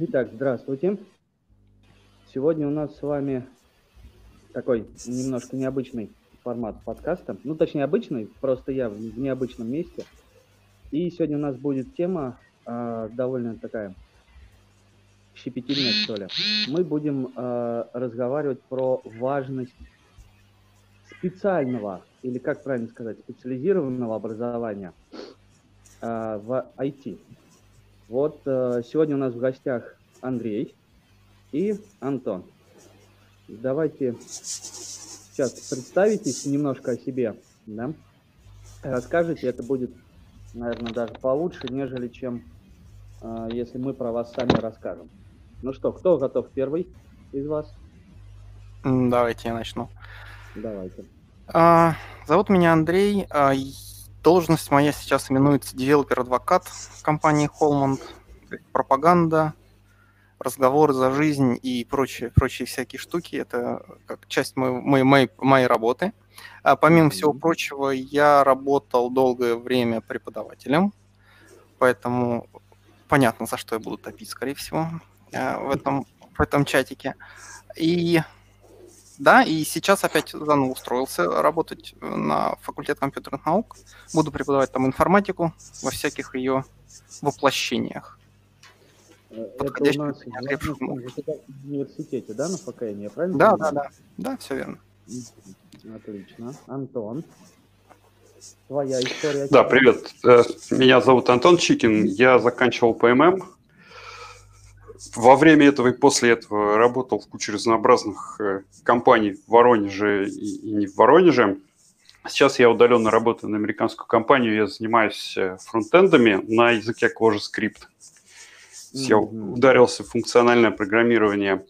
Итак, здравствуйте. Сегодня у нас с вами такой немножко необычный формат подкаста. Ну, точнее, обычный, просто я в необычном месте. И сегодня у нас будет тема э, довольно такая щепетильная, что ли. Мы будем э, разговаривать про важность специального, или как правильно сказать, специализированного образования э, в IT. Вот э, сегодня у нас в гостях Андрей и Антон. Давайте сейчас представитесь немножко о себе, да? Расскажите, это будет, наверное, даже получше, нежели чем э, если мы про вас сами расскажем. Ну что, кто готов первый из вас? Давайте я начну. Давайте. А, зовут меня Андрей. Должность моя сейчас именуется developer advocate компании Holmond. Пропаганда, разговоры за жизнь и прочие, прочие всякие штуки. Это как часть моей, моей, моей работы. А помимо всего прочего, я работал долгое время преподавателем, поэтому понятно, за что я буду топить, скорее всего, а, в этом, в этом чатике. И да, и сейчас опять заново устроился работать на факультет компьютерных наук. Буду преподавать там информатику во всяких ее воплощениях. Э, это у нас в университете, да, на ФКН, я правильно Да, понимаю? да, да, да, все верно. Отлично. Антон, твоя история. Да, привет. Э, меня зовут Антон Чикин. Я заканчивал ПММ во время этого и после этого работал в куче разнообразных э, компаний в Воронеже и, не в Воронеже. Сейчас я удаленно работаю на американскую компанию, я занимаюсь э, фронтендами на языке ClojureScript. Mm-hmm. Я ударился в функциональное программирование.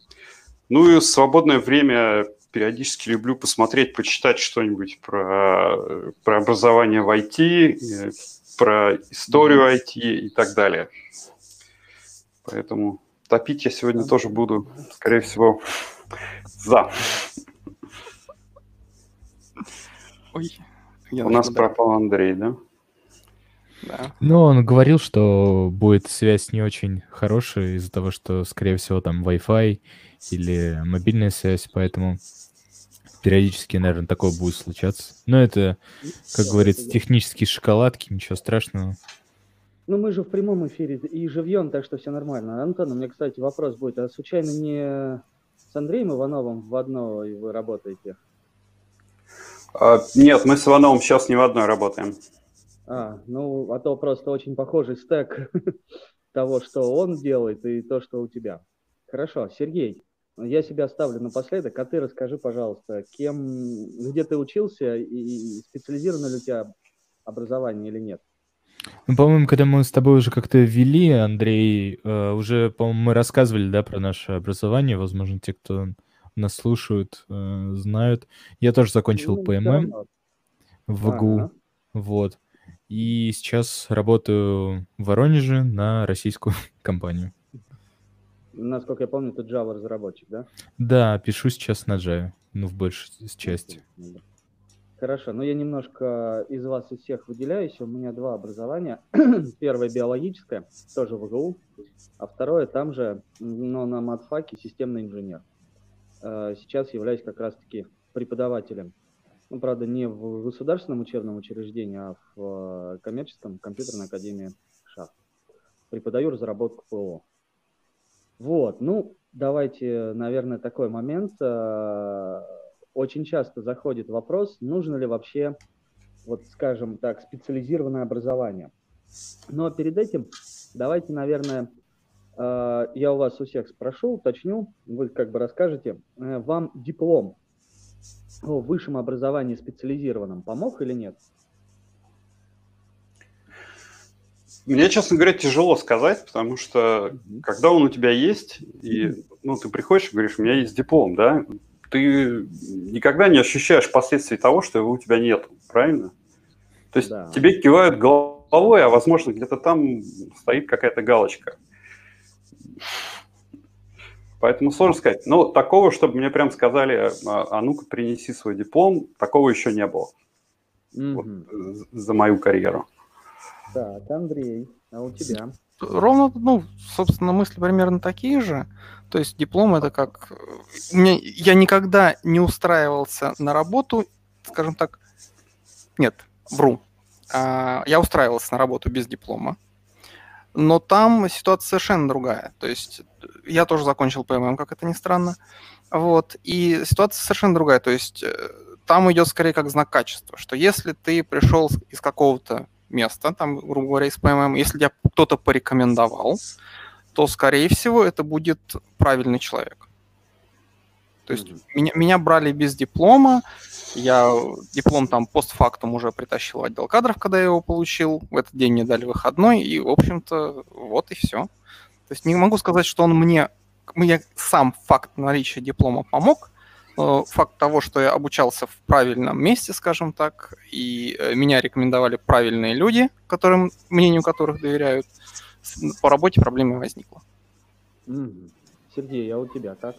Ну и в свободное время периодически люблю посмотреть, почитать что-нибудь про, про образование в IT, э, про историю IT и так далее. Поэтому Топить я сегодня тоже буду, скорее всего, за. Ой, У нас пропал Андрей, да? Да. Ну, он говорил, что будет связь не очень хорошая из-за того, что, скорее всего, там Wi-Fi или мобильная связь, поэтому периодически, наверное, такое будет случаться. Но это, как говорится, технические шоколадки, ничего страшного. Ну, мы же в прямом эфире и живьем, так что все нормально. Антон, у меня, кстати, вопрос будет. А случайно не с Андреем Ивановым в одной вы работаете? А, нет, мы с Ивановым сейчас не в одной работаем. А, ну, а то просто очень похожий стек того, что он делает, и то, что у тебя. Хорошо, Сергей, я себя ставлю напоследок, а ты расскажи, пожалуйста, кем, где ты учился и специализировано ли у тебя образование или нет? Ну, по-моему, когда мы с тобой уже как-то вели, Андрей, э, уже, по-моему, мы рассказывали, да, про наше образование. Возможно, те, кто нас слушают, э, знают. Я тоже закончил ну, ПММ в ГУ. Ага. Вот. И сейчас работаю в Воронеже на российскую компанию. Насколько я помню, ты Java разработчик, да? Да, пишу сейчас на Java, ну, в большей части. Хорошо, но я немножко из вас из всех выделяюсь. У меня два образования. Первое биологическое, тоже в ВГУ, а второе там же, но на матфаке системный инженер. Э, сейчас являюсь как раз-таки преподавателем. Ну, правда, не в государственном учебном учреждении, а в э, коммерческом компьютерной академии ШАФ. Преподаю разработку ПО. Вот, ну, давайте, наверное, такой момент э, очень часто заходит вопрос, нужно ли вообще, вот скажем так, специализированное образование. Но перед этим давайте, наверное, э, я у вас у всех спрошу, уточню, вы как бы расскажете, э, вам диплом о высшем образовании специализированном помог или нет? Мне, честно говоря, тяжело сказать, потому что когда он у тебя есть, и ну, ты приходишь и говоришь, у меня есть диплом, да, ты никогда не ощущаешь последствий того, что его у тебя нет, правильно? То есть да. тебе кивают головой, а возможно где-то там стоит какая-то галочка. Поэтому сложно сказать. Но такого, чтобы мне прям сказали, а, а ну-ка принеси свой диплом, такого еще не было. Mm-hmm. Вот, за мою карьеру. Так, Андрей, а у тебя? ровно, ну, собственно, мысли примерно такие же. То есть диплом это как... Мне, я никогда не устраивался на работу, скажем так... Нет, вру. А, я устраивался на работу без диплома. Но там ситуация совершенно другая. То есть я тоже закончил ПММ, как это ни странно. Вот. И ситуация совершенно другая. То есть э, там идет скорее как знак качества, что если ты пришел из какого-то места, там, грубо говоря, из ПММ, если тебя кто-то порекомендовал, то, скорее всего, это будет правильный человек. То есть mm-hmm. меня, меня брали без диплома, я диплом там постфактум уже притащил в отдел кадров, когда я его получил. В этот день мне дали выходной, и, в общем-то, вот и все. То есть не могу сказать, что он мне, мне сам факт наличия диплома помог, факт того, что я обучался в правильном месте, скажем так, и э, меня рекомендовали правильные люди, которым, мнению которых доверяют, по работе проблемы возникла. Сергей, а у тебя как?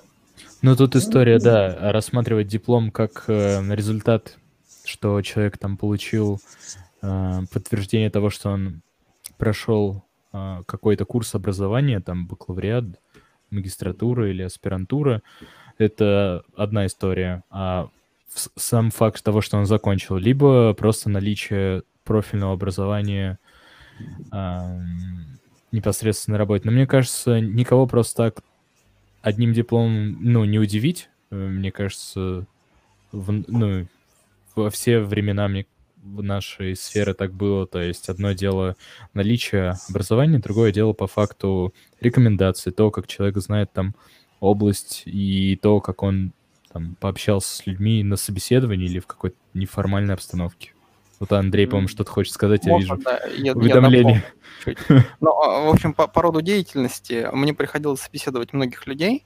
Ну, тут история, да, рассматривать диплом как э, результат, что человек там получил э, подтверждение того, что он прошел э, какой-то курс образования, там бакалавриат, магистратура или аспирантура, это одна история. А сам факт того, что он закончил, либо просто наличие профильного образования э, непосредственно работе. Но мне кажется, никого просто так одним дипломом, ну, не удивить. Э, мне кажется, в, ну, во все времена мне в нашей сфере так было. То есть одно дело наличие образования, другое дело по факту рекомендации, то, как человек знает там область и то, как он там пообщался с людьми на собеседовании или в какой-то неформальной обстановке. Вот Андрей, по-моему, что-то хочет сказать, я вижу. Да, я, уведомление. ну, в общем, по, по роду деятельности мне приходилось собеседовать многих людей.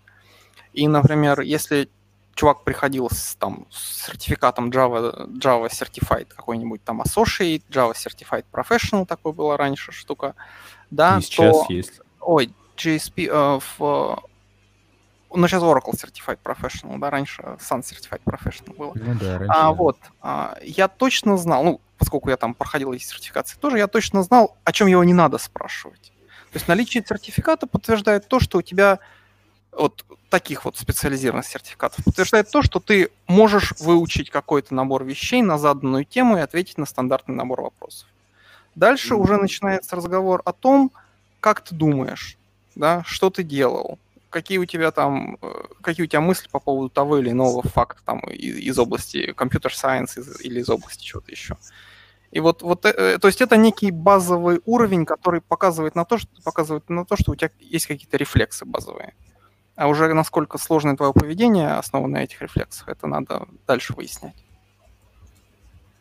И, например, если чувак приходил с, там, с сертификатом Java, Java Certified какой-нибудь там Associate, Java Certified Professional, такой была раньше штука, да, и сейчас то... есть. Ой, GSP, э, в ну, сейчас Oracle Certified Professional, да, раньше Sun Certified Professional было. Ну да, раньше. А, вот, а, я точно знал, ну, поскольку я там проходил эти сертификации тоже, я точно знал, о чем его не надо спрашивать. То есть наличие сертификата подтверждает то, что у тебя вот таких вот специализированных сертификатов подтверждает то, что ты можешь выучить какой-то набор вещей на заданную тему и ответить на стандартный набор вопросов. Дальше mm-hmm. уже начинается разговор о том, как ты думаешь, да, что ты делал, какие у тебя там, э, какие у тебя мысли по поводу того или иного факта там из, из области компьютер-сайенс или из области чего-то еще. И вот, вот, э, то есть это некий базовый уровень, который показывает на то, что показывает на то, что у тебя есть какие-то рефлексы базовые. А уже насколько сложное твое поведение основано на этих рефлексах, это надо дальше выяснять.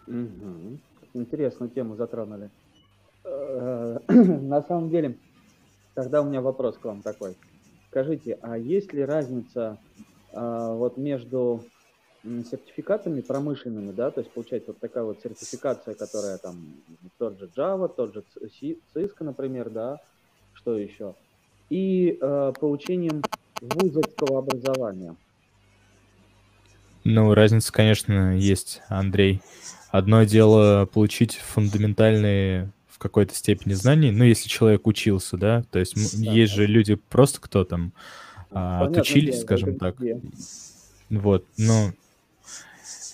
Угу. Интересную тему затронули. Э, на самом деле, тогда у меня вопрос к вам такой. Скажите, а есть ли разница а, вот между сертификатами промышленными, да, то есть получается вот такая вот сертификация, которая там тот же Java, тот же Cisco, например, да, что еще, и э, получением вузовского образования. Ну, разница, конечно, есть, Андрей. Одно дело получить фундаментальные какой-то степени знаний, ну, если человек учился, да, то есть да, есть да. же люди просто, кто там а, отучились, дело, скажем так. Где. Вот, но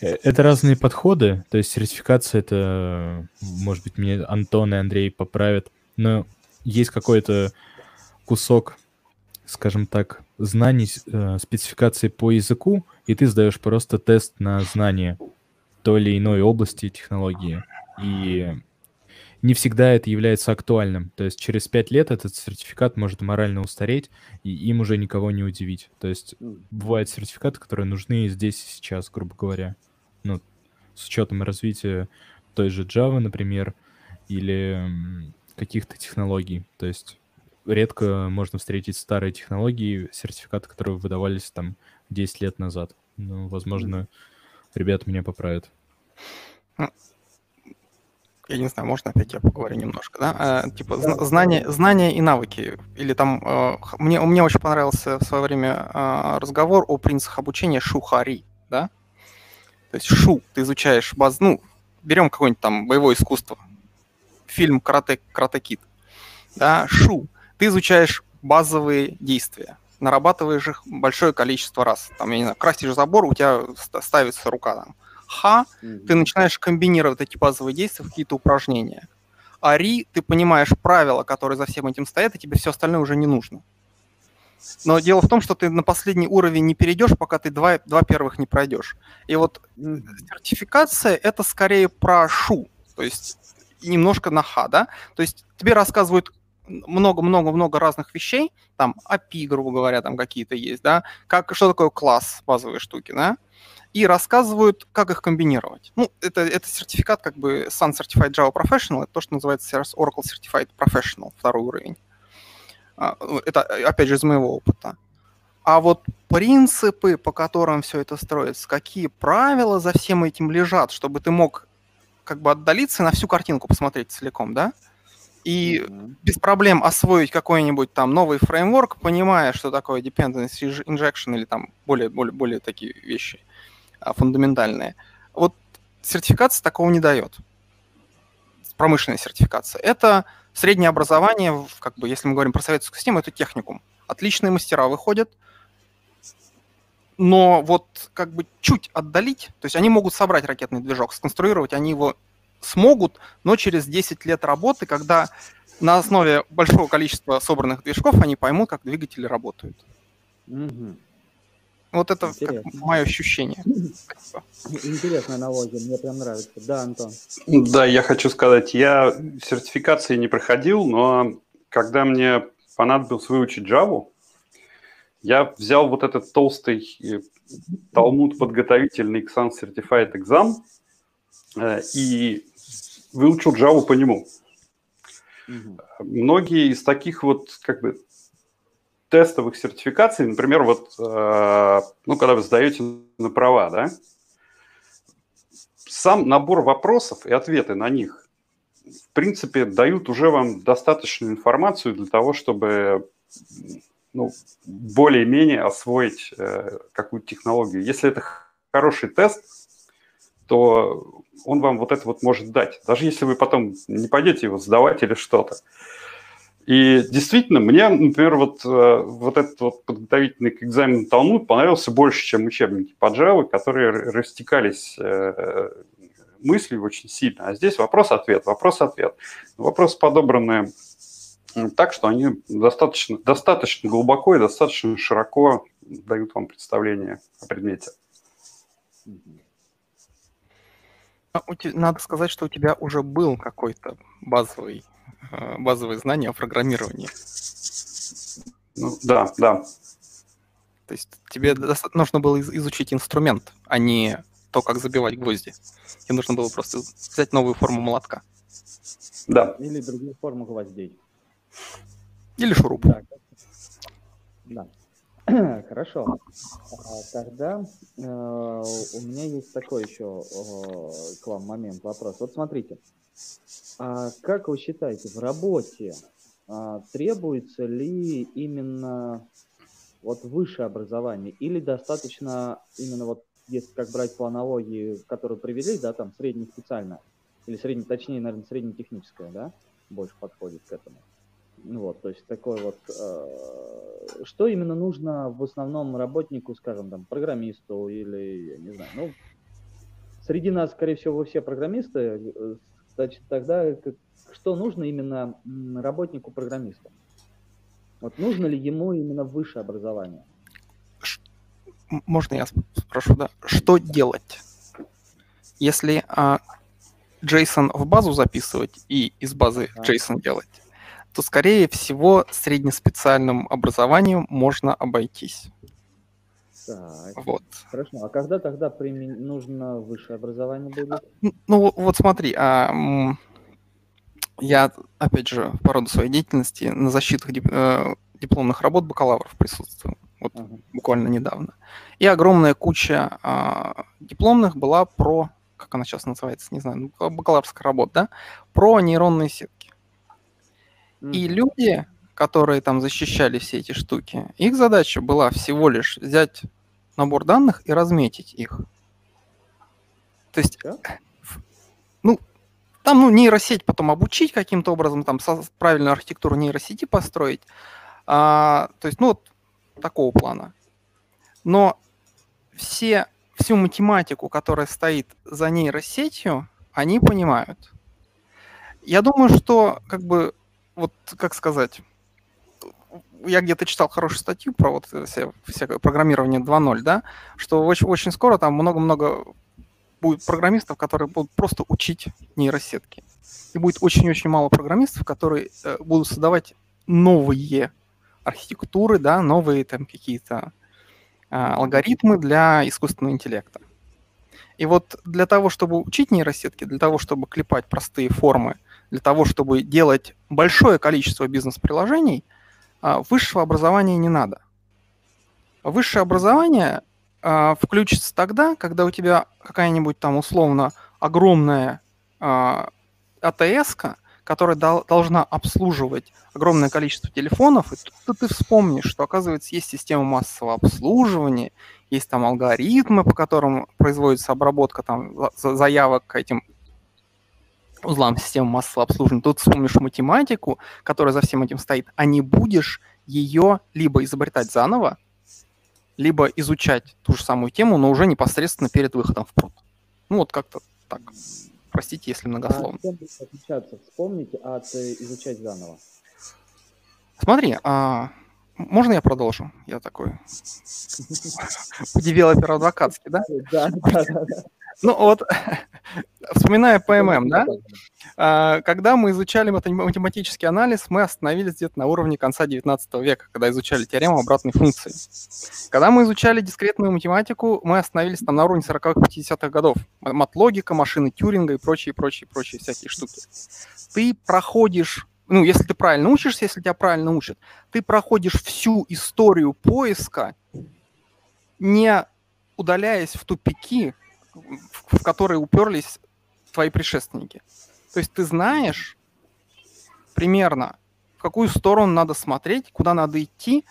э, это разные подходы, то есть сертификация это, может быть, мне Антон и Андрей поправят, но есть какой-то кусок, скажем так, знаний, э, спецификации по языку, и ты сдаешь просто тест на знание той или иной области технологии. И не всегда это является актуальным. То есть через пять лет этот сертификат может морально устареть, и им уже никого не удивить. То есть бывают сертификаты, которые нужны здесь и сейчас, грубо говоря. Ну, с учетом развития той же Java, например, или каких-то технологий. То есть редко можно встретить старые технологии, сертификаты, которые выдавались там 10 лет назад. Ну, возможно, ребята меня поправят я не знаю, можно опять я поговорю немножко, да? Э, типа да. знания, знания и навыки. Или там э, мне мне очень понравился в свое время э, разговор о принципах обучения шухари, да? То есть шу, ты изучаешь баз, ну берем какое-нибудь там боевое искусство, фильм Карате Карате Кид. Да, шу. Ты изучаешь базовые действия, нарабатываешь их большое количество раз. Там, я не знаю, красишь забор, у тебя ставится рука там. Ха, mm-hmm. ты начинаешь комбинировать эти базовые действия в какие-то упражнения. А ри, ты понимаешь правила, которые за всем этим стоят, и тебе все остальное уже не нужно. Но дело в том, что ты на последний уровень не перейдешь, пока ты два, два первых не пройдешь. И вот сертификация – это скорее про шу, то есть немножко на ха, да? То есть тебе рассказывают много-много-много разных вещей, там API, грубо говоря, там какие-то есть, да, как, что такое класс, базовые штуки, да, и рассказывают, как их комбинировать. Ну, это, это сертификат как бы Sun Certified Java Professional, это то, что называется сейчас Oracle Certified Professional, второй уровень. А, это, опять же, из моего опыта. А вот принципы, по которым все это строится, какие правила за всем этим лежат, чтобы ты мог как бы отдалиться и на всю картинку посмотреть целиком, да? И mm-hmm. без проблем освоить какой-нибудь там новый фреймворк, понимая, что такое dependency injection или там более, более, более такие вещи а, фундаментальные. Вот сертификация такого не дает. Промышленная сертификация. Это Среднее образование, как бы, если мы говорим про советскую систему, это техникум. Отличные мастера выходят, но вот как бы чуть отдалить, то есть они могут собрать ракетный движок, сконструировать они его смогут, но через 10 лет работы, когда на основе большого количества собранных движков они поймут, как двигатели работают. Угу. Вот это мое ощущение. Интересная аналогия, мне прям нравится. Да, Антон. Да, я хочу сказать, я сертификации не проходил, но когда мне понадобилось выучить Java, я взял вот этот толстый э, Талмуд подготовительный к Sun Certified Exam э, и выучил Java по нему. Угу. Многие из таких вот как бы тестовых сертификаций, например, вот, э, ну, когда вы сдаете на права, да, сам набор вопросов и ответы на них, в принципе, дают уже вам достаточную информацию для того, чтобы ну, более-менее освоить э, какую-то технологию. Если это хороший тест, то он вам вот это вот может дать. Даже если вы потом не пойдете его сдавать или что-то. И действительно, мне, например, вот, э, вот этот вот подготовительный к экзамену Талмуд понравился больше, чем учебники по Java, которые растекались э, мыслью очень сильно. А здесь вопрос-ответ, вопрос-ответ. Вопросы подобраны так, что они достаточно, достаточно глубоко и достаточно широко дают вам представление о предмете. А надо сказать, что у тебя уже был какой-то базовый Э, базовые знания о программировании. Ну, да, да. То есть тебе нужно было изучить инструмент, а не то, как забивать гвозди. Тебе нужно было просто взять новую форму молотка. Да. Или другую форму гвоздей. Или шуруп. Да. да. Хорошо. А, тогда э, у меня есть такой еще э, к вам момент, вопрос. Вот смотрите, а как вы считаете, в работе а, требуется ли именно вот высшее образование или достаточно именно вот если как брать по аналогии, которую привели, да, там среднеспециальное, или средне, точнее, наверное, среднетехническое, да, больше подходит к этому. Ну вот, то есть такой вот, э, что именно нужно в основном работнику, скажем, там, программисту или, я не знаю, ну, среди нас, скорее всего, все программисты, э, Значит, тогда что нужно именно работнику-программисту? Вот нужно ли ему именно высшее образование? Можно я спрошу, да? Что делать, если а, JSON в базу записывать и из базы а. JSON делать, то, скорее всего, среднеспециальным образованием можно обойтись. Так. Вот. Хорошо. А когда тогда примен... нужно высшее образование будет? Ну, вот смотри, а, я, опять же, по роду своей деятельности на защитах дип... э, дипломных работ бакалавров присутствую. Вот ага. буквально недавно. И огромная куча а, дипломных была про, как она сейчас называется, не знаю, ну, бакалаврская работа, да, про нейронные сетки. Mm-hmm. И люди, которые там защищали все эти штуки, их задача была всего лишь взять набор данных и разметить их. То есть, ну, там, ну, нейросеть потом обучить каким-то образом, там, правильную архитектуру нейросети построить. А, то есть, ну, вот такого плана. Но все, всю математику, которая стоит за нейросетью, они понимают. Я думаю, что, как бы, вот, как сказать, я где-то читал хорошую статью про вот все, всякое программирование 2.0, да, что очень, очень скоро там много-много будет программистов, которые будут просто учить нейросетки. И будет очень-очень мало программистов, которые э, будут создавать новые архитектуры, да, новые там какие-то э, алгоритмы для искусственного интеллекта. И вот для того, чтобы учить нейросетки, для того, чтобы клепать простые формы, для того, чтобы делать большое количество бизнес-приложений, э, высшего образования не надо. Высшее образование э, включится тогда, когда у тебя какая-нибудь там условно огромная э, АТС, которая дол- должна обслуживать огромное количество телефонов, и тут ты вспомнишь, что, оказывается, есть система массового обслуживания, есть там алгоритмы, по которым производится обработка там заявок к этим узлам системы массового обслуживания. Тут вспомнишь математику, которая за всем этим стоит, а не будешь ее либо изобретать заново, либо изучать ту же самую тему, но уже непосредственно перед выходом в прод. Ну вот как-то так. Простите, если многословно. А чем отличаться? Вспомните от э, изучать заново. Смотри, а, можно я продолжу? Я такой девелопер адвокатский, да? Да, да, да. Ну вот, вспоминая ПММ, да? А, когда мы изучали математический анализ, мы остановились где-то на уровне конца 19 века, когда изучали теорему обратной функции. Когда мы изучали дискретную математику, мы остановились там на уровне 40-х, 50-х годов. Матлогика, машины Тюринга и прочие, прочие, прочие всякие штуки. Ты проходишь ну, если ты правильно учишься, если тебя правильно учат, ты проходишь всю историю поиска, не удаляясь в тупики, в которые уперлись твои предшественники. То есть ты знаешь примерно, в какую сторону надо смотреть, куда надо идти,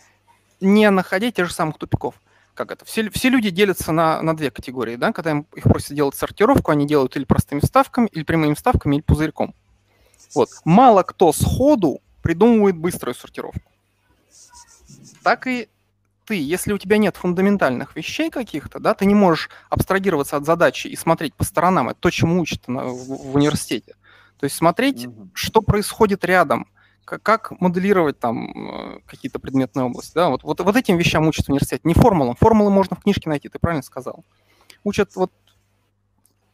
не находя тех же самых тупиков. Как это? Все, все люди делятся на, на две категории. Да? Когда им, их просят делать сортировку, они делают или простыми ставками, или прямыми ставками, или пузырьком. Вот. Мало кто сходу придумывает быструю сортировку. Так и ты, если у тебя нет фундаментальных вещей каких-то, да, ты не можешь абстрагироваться от задачи и смотреть по сторонам. Это то, чему учат в, университете. То есть смотреть, mm-hmm. что происходит рядом, как, как моделировать там э, какие-то предметные области. Да? Вот, вот, вот этим вещам учат в университете. Не формулам. Формулы можно в книжке найти, ты правильно сказал. Учат вот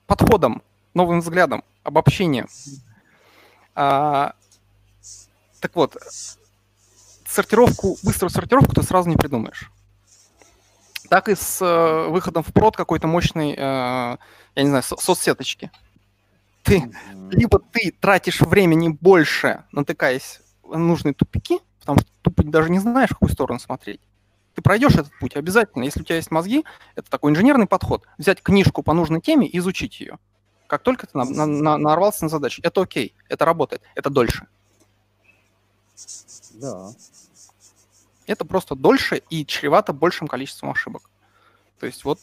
подходом, новым взглядом, обобщением. А, так вот, сортировку, быструю сортировку ты сразу не придумаешь. Так и с э, выходом в прод какой-то мощной, э, я не знаю, со- соцсеточки. Ты, mm-hmm. либо ты тратишь времени больше, натыкаясь на нужные тупики, потому что тупо даже не знаешь, в какую сторону смотреть. Ты пройдешь этот путь обязательно. Если у тебя есть мозги, это такой инженерный подход. Взять книжку по нужной теме и изучить ее. Как только ты на, на, на, нарвался на задачу, это окей, это работает, это дольше. Да. Это просто дольше и чревато большим количеством ошибок. То есть вот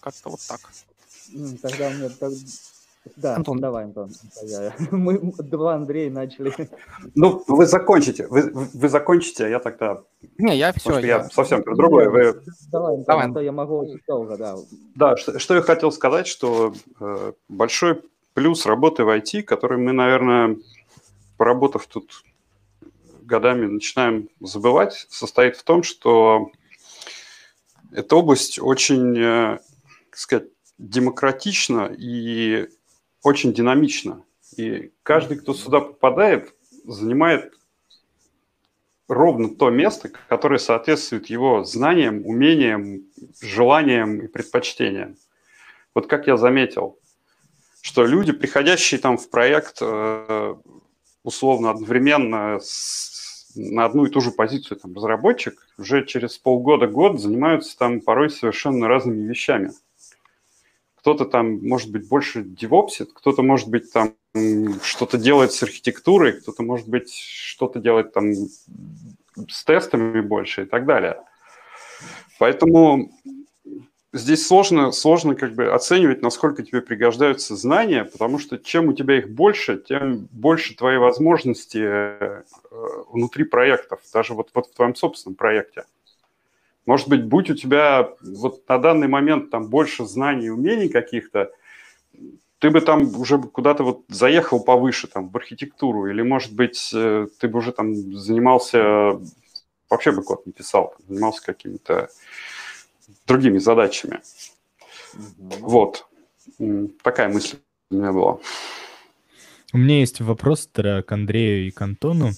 как-то вот так. Тогда у меня... Да, Антон. давай, Антон. Мы два Андрея начали. Ну, вы закончите. Вы, вы закончите, а я тогда... Не, я все. Я, я совсем про другое. Вы... Давай, Антон, давай. А то я могу очень долго, да. Да, что, что я хотел сказать, что э, большой плюс работы в IT, который мы, наверное, поработав тут годами начинаем забывать, состоит в том, что эта область очень, э, так сказать, демократична и очень динамична. И каждый, кто сюда попадает, занимает ровно то место, которое соответствует его знаниям, умениям, желаниям и предпочтениям. Вот как я заметил, что люди, приходящие там в проект э, условно одновременно с на одну и ту же позицию там, разработчик уже через полгода-год занимаются там порой совершенно разными вещами. Кто-то там, может быть, больше девопсит, кто-то, может быть, там что-то делает с архитектурой, кто-то, может быть, что-то делает там с тестами больше и так далее. Поэтому здесь сложно, сложно как бы оценивать, насколько тебе пригождаются знания, потому что чем у тебя их больше, тем больше твои возможности э, внутри проектов, даже вот, вот в твоем собственном проекте. Может быть, будь у тебя вот на данный момент там больше знаний и умений каких-то, ты бы там уже куда-то вот заехал повыше, там, в архитектуру, или, может быть, э, ты бы уже там занимался, вообще бы код не писал, занимался какими-то другими задачами. Угу. Вот. Такая мысль у меня была. У меня есть вопрос к Андрею и к Антону.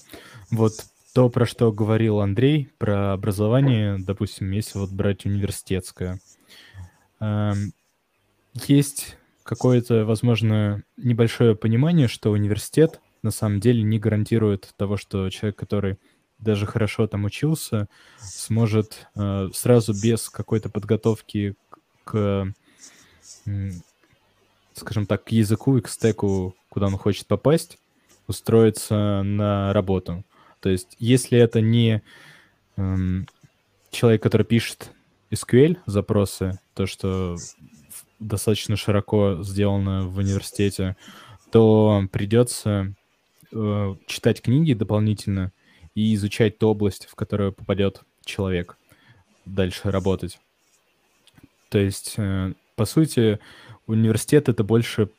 Вот то, про что говорил Андрей, про образование, допустим, если вот брать университетское. Эм, есть какое-то, возможно, небольшое понимание, что университет на самом деле не гарантирует того, что человек, который даже хорошо там учился, сможет э, сразу без какой-то подготовки к, э, скажем так, к языку и к стеку, куда он хочет попасть, устроиться на работу. То есть, если это не э, человек, который пишет SQL запросы, то, что достаточно широко сделано в университете, то придется э, читать книги дополнительно, и изучать ту область, в которую попадет человек, дальше работать. То есть, э, по сути, университет — это больше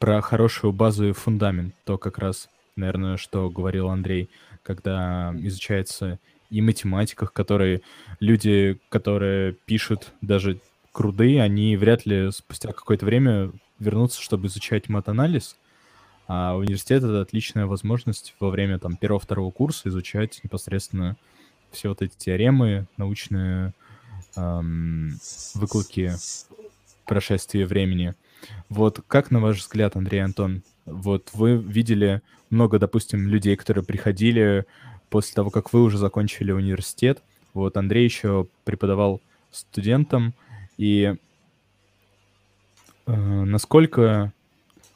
про хорошую базу и фундамент. То как раз, наверное, что говорил Андрей, когда изучается и математиках, которые люди, которые пишут даже круды, они вряд ли спустя какое-то время вернутся, чтобы изучать мат-анализ, а университет — это отличная возможность во время там первого-второго курса изучать непосредственно все вот эти теоремы, научные эм, выкладки прошествия времени. Вот как, на ваш взгляд, Андрей Антон, вот вы видели много, допустим, людей, которые приходили после того, как вы уже закончили университет. Вот Андрей еще преподавал студентам. И э, насколько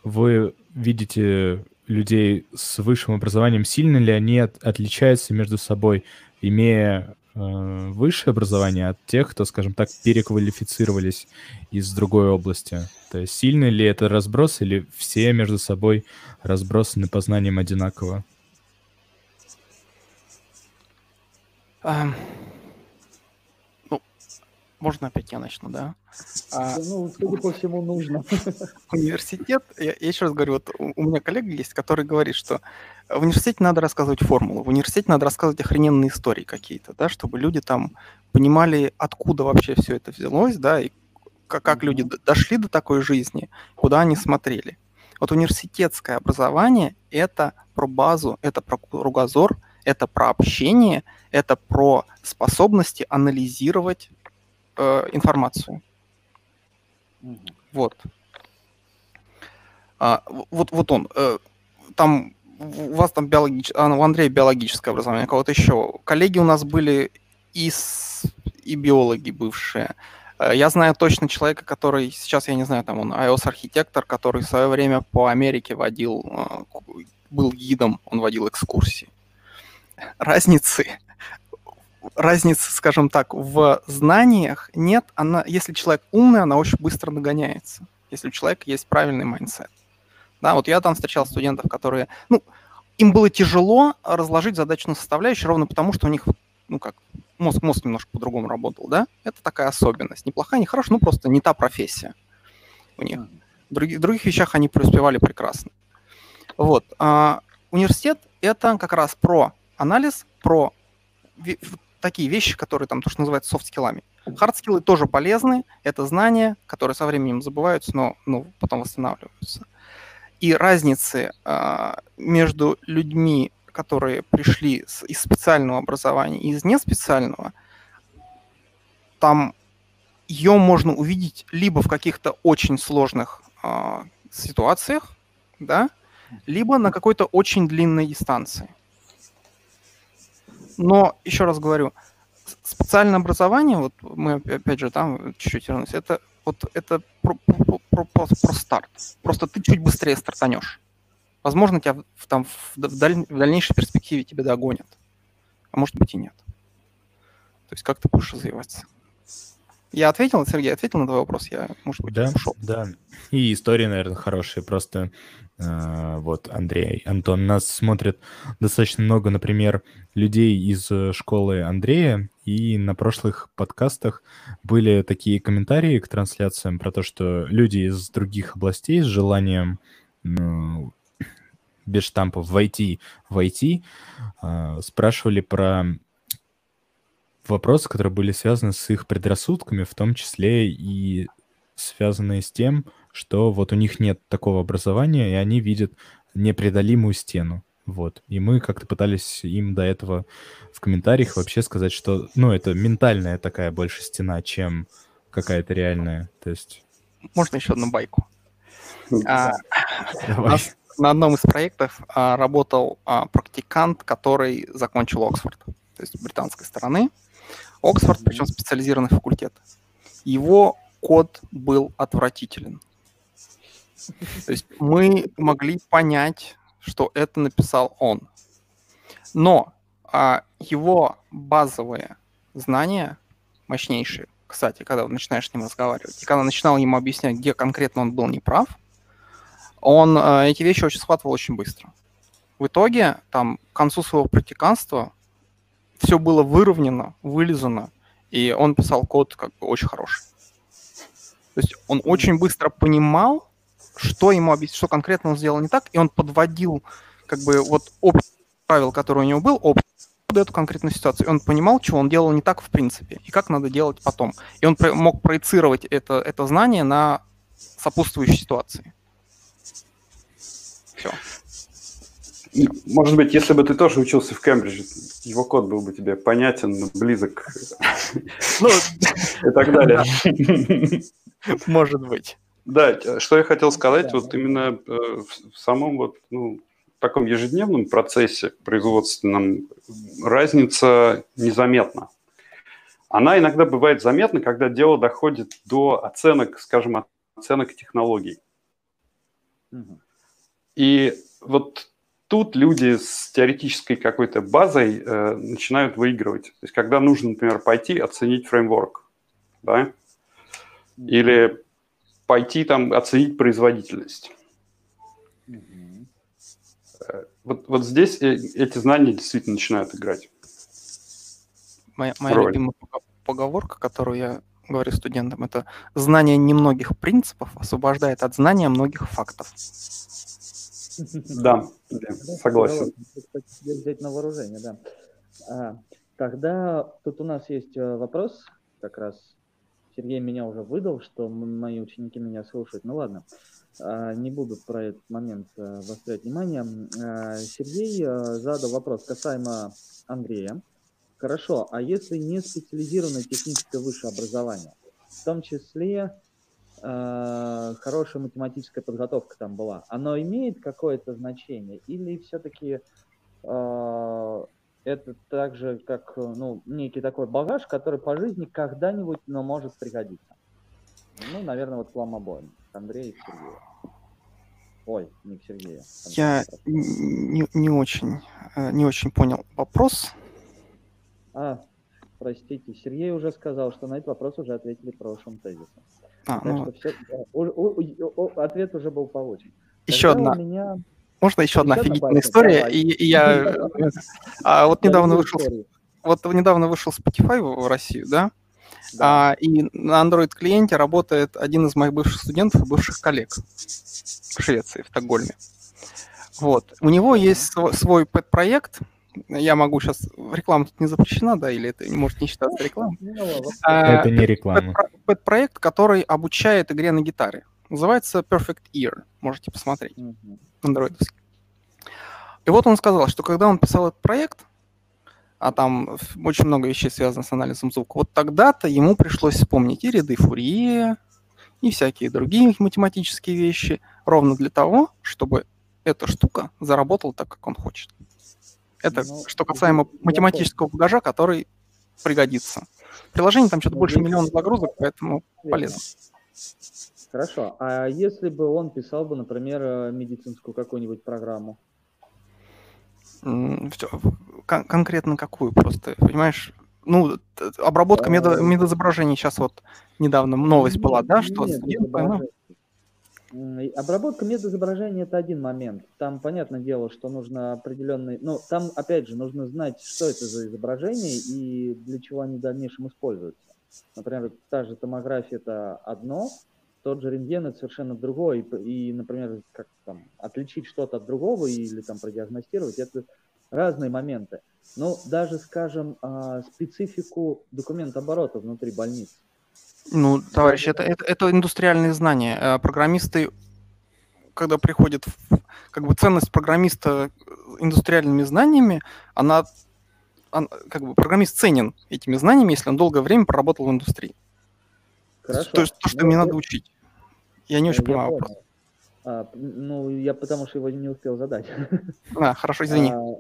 вы видите людей с высшим образованием, сильно ли они от, отличаются между собой, имея э, высшее образование от тех, кто, скажем так, переквалифицировались из другой области? То есть сильно ли это разброс или все между собой разбросаны по знаниям одинаково? Um, можно опять я начну, да? А, ну, судя по всему, нужно. Университет, я, я еще раз говорю, вот у, меня коллега есть, который говорит, что в университете надо рассказывать формулу, в университете надо рассказывать охрененные истории какие-то, да, чтобы люди там понимали, откуда вообще все это взялось, да, и как, как люди дошли до такой жизни, куда они смотрели. Вот университетское образование – это про базу, это про кругозор, это про общение, это про способности анализировать э, информацию. Вот. А, вот, вот он. Э, там у вас там биологическое, а, у Андрея биологическое образование, у кого-то еще. Коллеги у нас были и, с, и биологи бывшие. Э, я знаю точно человека, который, сейчас я не знаю, там он iOS-архитектор, который в свое время по Америке водил, был гидом, он водил экскурсии. Разницы разницы, скажем так, в знаниях нет. Она, если человек умный, она очень быстро догоняется, если у человека есть правильный mindset. Да, вот я там встречал студентов, которые, ну, им было тяжело разложить задачную составляющую ровно потому, что у них, ну как, мозг, мозг немножко по-другому работал, да? Это такая особенность. Неплохая, не ну просто не та профессия у них. В других, других вещах они преуспевали прекрасно. Вот. А, университет — это как раз про анализ, про такие вещи, которые там, то, что называется софт-скиллами. Хард-скиллы тоже полезны, это знания, которые со временем забываются, но ну, потом восстанавливаются. И разницы э, между людьми, которые пришли с, из специального образования и из неспециального, там ее можно увидеть либо в каких-то очень сложных э, ситуациях, да, либо на какой-то очень длинной дистанции. Но, еще раз говорю, специальное образование, вот мы опять же там чуть-чуть вернусь, это вот это про, про, про, про, старт. Просто ты чуть быстрее стартанешь. Возможно, тебя в, там, в, даль, в дальнейшей перспективе тебя догонят. А может быть и нет. То есть как ты будешь развиваться. Я ответил, Сергей, ответил на твой вопрос. Я, может быть, Да, ушел. да. И история, наверное, хорошая. Просто э, вот Андрей, Антон, нас смотрит достаточно много, например, людей из э, школы Андрея, и на прошлых подкастах были такие комментарии к трансляциям про то, что люди из других областей с желанием ну, без штампов войти в IT э, спрашивали про вопросы, которые были связаны с их предрассудками, в том числе и связанные с тем, что вот у них нет такого образования, и они видят непреодолимую стену. Вот. И мы как-то пытались им до этого в комментариях вообще сказать, что, ну, это ментальная такая больше стена, чем какая-то реальная. То есть... Можно еще одну байку? А, Давай. нас на одном из проектов а, работал а, практикант, который закончил Оксфорд, то есть с британской стороны. Оксфорд, причем специализированный факультет. Его код был отвратителен. То есть мы могли понять, что это написал он. Но а, его базовые знания мощнейшие, кстати, когда начинаешь с ним разговаривать, и когда начинал ему объяснять, где конкретно он был неправ, он э, эти вещи очень схватывал очень быстро. В итоге, там, к концу своего практиканства все было выровнено, вылизано, и он писал код как бы очень хороший. То есть он очень быстро понимал, что ему объяснить, что конкретно он сделал не так, и он подводил как бы вот опыт правил, который у него был, опыт под эту конкретную ситуацию. И он понимал, что он делал не так в принципе, и как надо делать потом. И он про- мог проецировать это, это знание на сопутствующие ситуации. Все. Может быть, если бы ты тоже учился в Кембридже, его код был бы тебе понятен, близок Ну, и так далее. может быть. Да, что я хотел сказать, вот именно э, в самом вот, ну, таком ежедневном процессе производственном разница незаметна. Она иногда бывает заметна, когда дело доходит до оценок, скажем, оценок технологий. И вот тут люди с теоретической какой-то базой э, начинают выигрывать. То есть когда нужно, например, пойти оценить фреймворк, да, или пойти там оценить производительность. Мгм. Вот, вот здесь э- эти знания действительно начинают играть. Моя, моя Роль. любимая поговорка, которую я говорю студентам, это знание немногих принципов освобождает от знания многих фактов. Да, согласен. взять на вооружение, да. А, тогда тут у нас есть э, вопрос, как раз Сергей меня уже выдал, что мои ученики меня слушают. Ну ладно, А, не буду про этот момент э, обострять внимание. А, Сергей э, задал вопрос касаемо Андрея. Хорошо, а если не специализированное техническое высшее образование, в том числе э, хорошая математическая подготовка там была, оно имеет какое-то значение или все-таки э, это так же, как ну, некий такой багаж, который по жизни когда-нибудь, но может пригодиться? Ну, наверное, вот к вам обоим, к Андрею и Сергею. Ой, не к Сергею. Андрею, Я не, не очень, э, не очень понял вопрос. А, простите, Сергей уже сказал, что на этот вопрос уже ответили прошлым тезисом. А, ну, что все, ответ уже был получен. еще Тогда одна, У меня можно еще одна Еще одна офигительная история. Давай. И, и я а, вот недавно вышел, вот недавно вышел Spotify в Россию, да? Да. А, и на Android клиенте работает один из моих бывших студентов и бывших коллег в Швеции, в Стокгольме. Вот. У него есть сво- свой пэт-проект. Я могу сейчас... Реклама тут не запрещена, да, или это может не считаться рекламой? Ну, ладно. А, Это не реклама. пэт- Пэт-проект, который обучает игре на гитаре. Называется Perfect Ear. Можете посмотреть. Андроидовский. И вот он сказал, что когда он писал этот проект, а там очень много вещей связано с анализом звука, вот тогда-то ему пришлось вспомнить и ряды Фурье, и всякие другие математические вещи, ровно для того, чтобы эта штука заработала так, как он хочет. Это Ну, что касаемо математического багажа, который пригодится. Приложение там что-то Ну, больше миллиона загрузок, поэтому полезно. Хорошо. А если бы он писал бы, например, э, медицинскую какую-нибудь программу? Кон- конкретно какую просто, понимаешь? ну, обработка медо, медоизображений сейчас вот недавно новость нет, была, да, что студент поймал. Обработка медоизображения – это один момент. Там, понятное дело, что нужно определенный... Ну, там, опять же, нужно знать, что это за изображение и для чего они в дальнейшем используются. Например, та же томография – это одно, тот же рентген – это совершенно другое. И, например, как там, отличить что-то от другого или там продиагностировать – это разные моменты. Ну, даже, скажем, а, специфику документооборота внутри больницы ну, товарищ, это, это, это индустриальные знания. Э, программисты, когда приходят, в, как бы ценность программиста индустриальными знаниями, она, она, как бы программист ценен этими знаниями, если он долгое время проработал в индустрии. Хорошо. То есть то, что ну, мне я... надо учить. Я не очень я понимаю вопрос. А, ну, я потому что его не успел задать. А, хорошо, извини. А,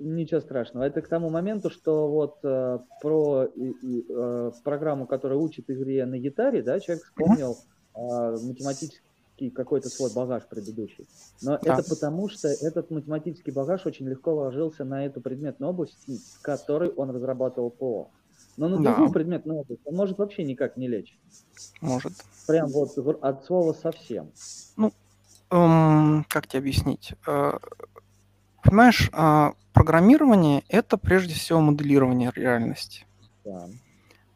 Ничего страшного. Это к тому моменту, что вот э, про э, программу, которая учит игре на гитаре, да, человек вспомнил э, математический какой-то свой багаж предыдущий. Но да. это потому, что этот математический багаж очень легко ложился на эту предметную область, в которой он разрабатывал ПО. Но на другую да. предметную область он может вообще никак не лечь. Может. Прям вот от слова совсем. Ну, эм, как тебе объяснить? Понимаешь, а, программирование – это прежде всего моделирование реальности. Да.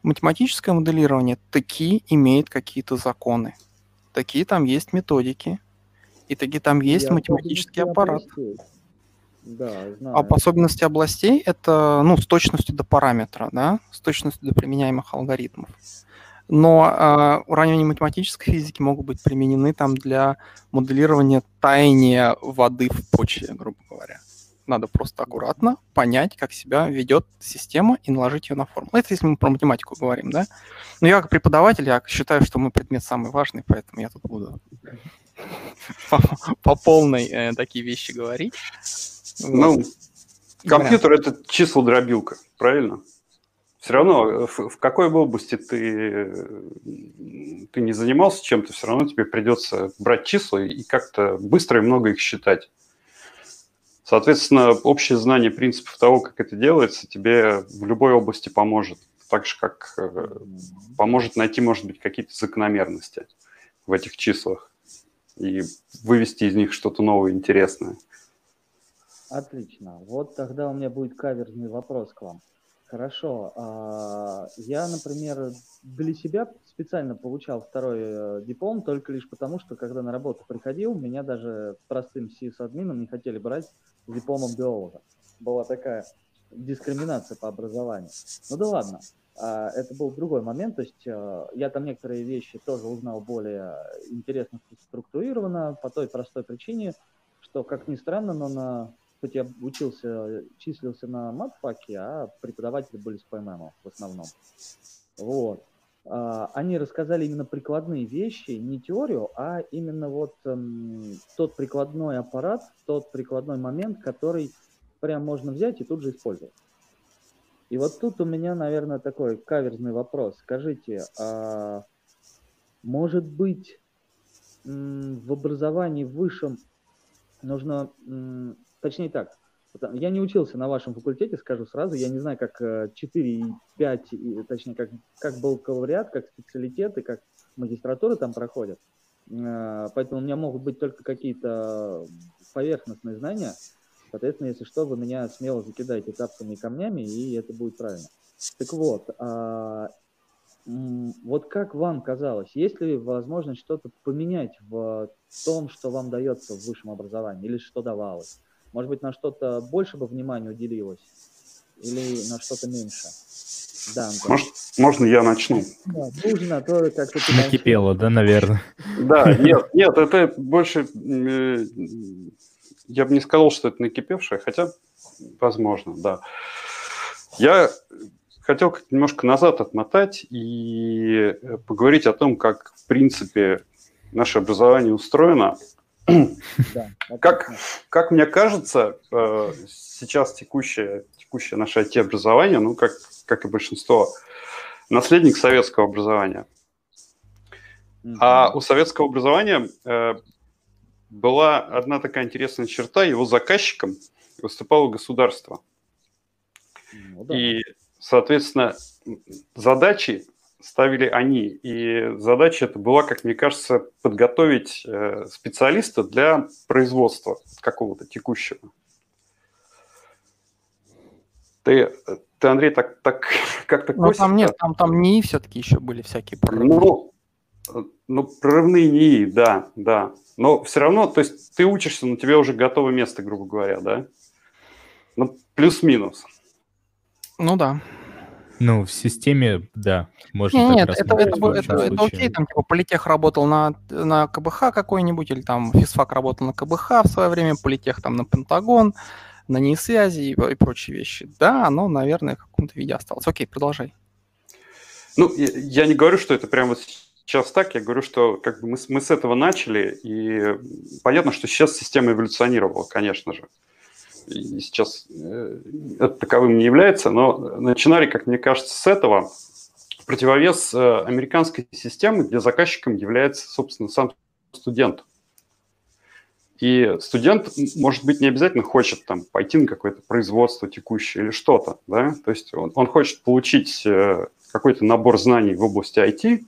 Математическое моделирование таки имеет какие-то законы. Такие там есть методики, и такие там есть Я математический аппарат. Да, знаю. А особенности областей – это ну, с точностью до параметра, да, с точностью до применяемых алгоритмов. Но э, уравнения математической физики могут быть применены там для моделирования таяния воды в почве, грубо говоря. Надо просто аккуратно понять, как себя ведет система и наложить ее на формулу. Это если мы про математику говорим, да? Но я как преподаватель, я считаю, что мой предмет самый важный, поэтому я тут буду по, по полной э, такие вещи говорить. Ну, вот. компьютер – это число-дробилка, правильно? Все равно э, в, в какой области ты, ты не занимался чем-то, все равно тебе придется брать числа и как-то быстро и много их считать. Соответственно, общее знание принципов того, как это делается, тебе в любой области поможет. Так же, как э, поможет найти, может быть, какие-то закономерности в этих числах и вывести из них что-то новое, интересное. Отлично. Вот тогда у меня будет каверзный вопрос к вам. Хорошо. А, я, например, для себя специально получал второй э, диплом только лишь потому, что когда на работу приходил, меня даже простым сис-админом не хотели брать с дипломом биолога. Была такая дискриминация по образованию. Ну да ладно, а, это был другой момент, то есть э, я там некоторые вещи тоже узнал более интересно структурированно по той простой причине, что, как ни странно, но на хоть я учился, числился на матфаке, а преподаватели были с ПММ в основном. Вот. А, они рассказали именно прикладные вещи, не теорию, а именно вот эм, тот прикладной аппарат, тот прикладной момент, который прям можно взять и тут же использовать. И вот тут у меня, наверное, такой каверзный вопрос. Скажите, а может быть в образовании высшем нужно Точнее так, я не учился на вашем факультете, скажу сразу, я не знаю, как 4 и 5, точнее, как, как бакалавриат, как специалитеты, как магистратуры там проходят. Э, поэтому у меня могут быть только какие-то поверхностные знания. Соответственно, если что, вы меня смело закидаете тапками и камнями, и это будет правильно. Так вот, а, вот как вам казалось, есть ли возможность что-то поменять в том, что вам дается в высшем образовании, или что давалось? Может быть, на что-то больше бы внимания уделилось или на что-то меньше? Да, Может, можно я начну? Да, нужно, то как-то... Накипело, да, наверное? Да, нет, нет, это больше... Э, я бы не сказал, что это накипевшее, хотя, возможно, да. Я хотел немножко назад отмотать и поговорить о том, как, в принципе, наше образование устроено, как, как мне кажется, э, сейчас текущее, текущее наше IT-образование, ну, как, как и большинство, наследник советского образования. А у советского образования э, была одна такая интересная черта, его заказчиком выступало государство. Ну, да. И, соответственно, задачи ставили они. И задача это была, как мне кажется, подготовить э, специалиста для производства какого-то текущего. Ты, ты Андрей, так, так как-то Ну, там нет, там, там НИИ все-таки еще были всякие прорывные. Ну, ну, прорывные НИИ, да, да. Но все равно, то есть ты учишься, но тебе уже готовое место, грубо говоря, да? Ну, плюс-минус. Ну да. Ну, в системе, да, можно Нет, нет это, это, это, это окей, там, типа, Политех работал на, на КБХ какой-нибудь, или там физфак работал на КБХ в свое время, Политех там на Пентагон, на ней связи и, и прочие вещи. Да, оно, наверное, в каком-то виде осталось. Окей, продолжай. Ну, я, я не говорю, что это прямо сейчас так, я говорю, что как бы мы, мы с этого начали, и понятно, что сейчас система эволюционировала, конечно же и сейчас э, это таковым не является, но начинали, как мне кажется, с этого противовес э, американской системы, где заказчиком является, собственно, сам студент. И студент, может быть, не обязательно хочет там пойти на какое-то производство текущее или что-то, да, то есть он, он хочет получить э, какой-то набор знаний в области IT,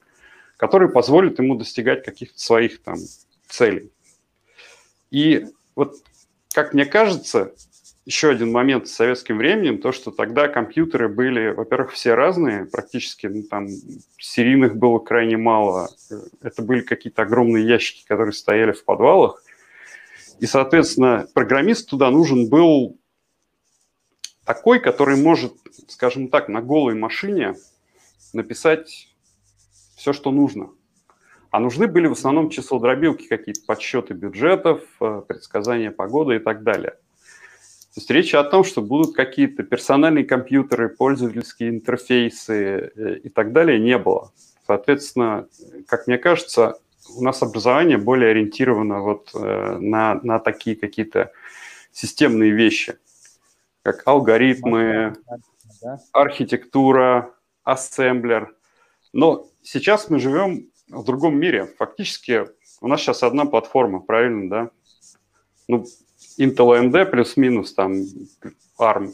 который позволит ему достигать каких-то своих там целей. И вот, как мне кажется, еще один момент с советским временем, то, что тогда компьютеры были, во-первых, все разные, практически ну, там серийных было крайне мало. Это были какие-то огромные ящики, которые стояли в подвалах. И, соответственно, программист туда нужен был такой, который может, скажем так, на голой машине написать все, что нужно. А нужны были в основном числодробилки, какие-то подсчеты бюджетов, э, предсказания погоды и так далее – то есть речь о том, что будут какие-то персональные компьютеры, пользовательские интерфейсы э, и так далее, не было. Соответственно, как мне кажется, у нас образование более ориентировано вот э, на, на такие какие-то системные вещи, как алгоритмы, архитектура, ассемблер. Но сейчас мы живем в другом мире. Фактически у нас сейчас одна платформа, правильно, да? Ну, Intel AMD плюс-минус там ARM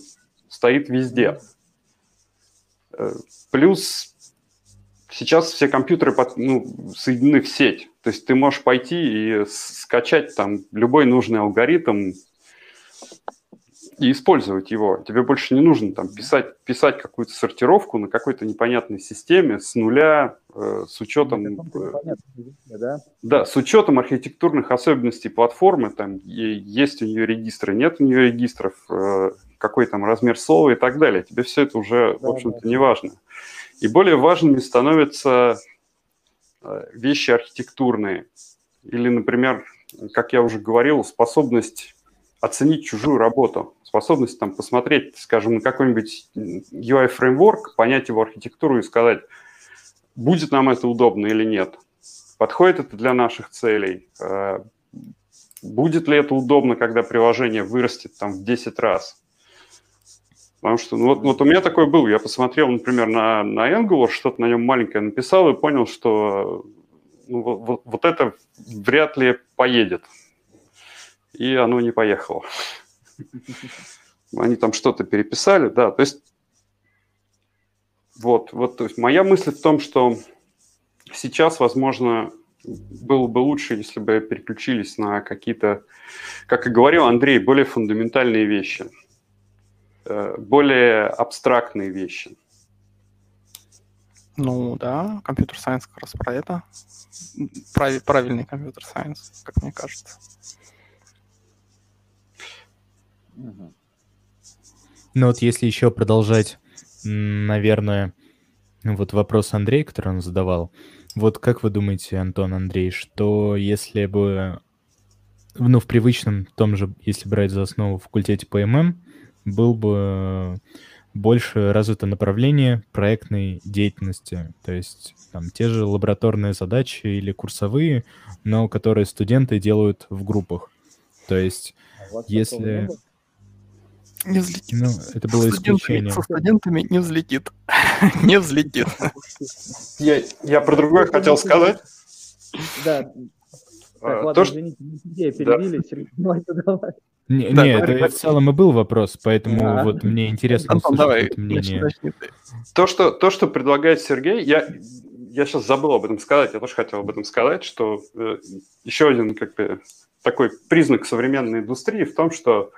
стоит везде. Э, плюс сейчас все компьютеры под, ну, соединены в сеть. То есть ты можешь пойти и скачать там любой нужный алгоритм, и использовать его. Тебе больше не нужно там писать, писать какую-то сортировку на какой-то непонятной системе с нуля, э, с учетом... Э, да? да, с учетом архитектурных особенностей платформы, там есть у нее регистры, нет у нее регистров, э, какой там размер слова и так далее. Тебе все это уже, да, в общем-то, да. не важно. И более важными становятся э, вещи архитектурные. Или, например, как я уже говорил, способность оценить чужую работу, способность там посмотреть, скажем, на какой-нибудь UI-фреймворк, понять его архитектуру и сказать, будет нам это удобно или нет, подходит это для наших целей, э, будет ли это удобно, когда приложение вырастет там в 10 раз. Потому что ну, вот, вот у меня такое было, я посмотрел, например, на, на Angular, что-то на нем маленькое написал и понял, что ну, вот, вот это вряд ли поедет и оно не поехало. Они там что-то переписали, да, то есть вот, вот, то есть моя мысль в том, что сейчас, возможно, было бы лучше, если бы переключились на какие-то, как и говорил Андрей, более фундаментальные вещи, э, более абстрактные вещи. Ну да, компьютер сайенс как раз про это. Правильный компьютер сайенс, как мне кажется. Ну вот если еще продолжать, наверное, вот вопрос Андрея, который он задавал. Вот как вы думаете, Антон, Андрей, что если бы, ну, в привычном том же, если брать за основу факультете по ММ, был бы больше развито направление проектной деятельности, то есть там те же лабораторные задачи или курсовые, но которые студенты делают в группах. То есть а если... Не взлетит. Ну, это было исключение. Со студентами не взлетит. не взлетит. Я, я про другое хотел сказать. Да, Так, А, ладно, то, что- извините, перебили. Сергей, давайте, давай. Не, Да, не, давай, это в целом и был вопрос, поэтому А. вот мне интересно Антон, услышать давай, начни, мнение. начни. То, что, то, что предлагает Сергей, я, я сейчас забыл об этом сказать, я тоже хотел об этом сказать, что э, еще один как бы такой признак современной индустрии в том, что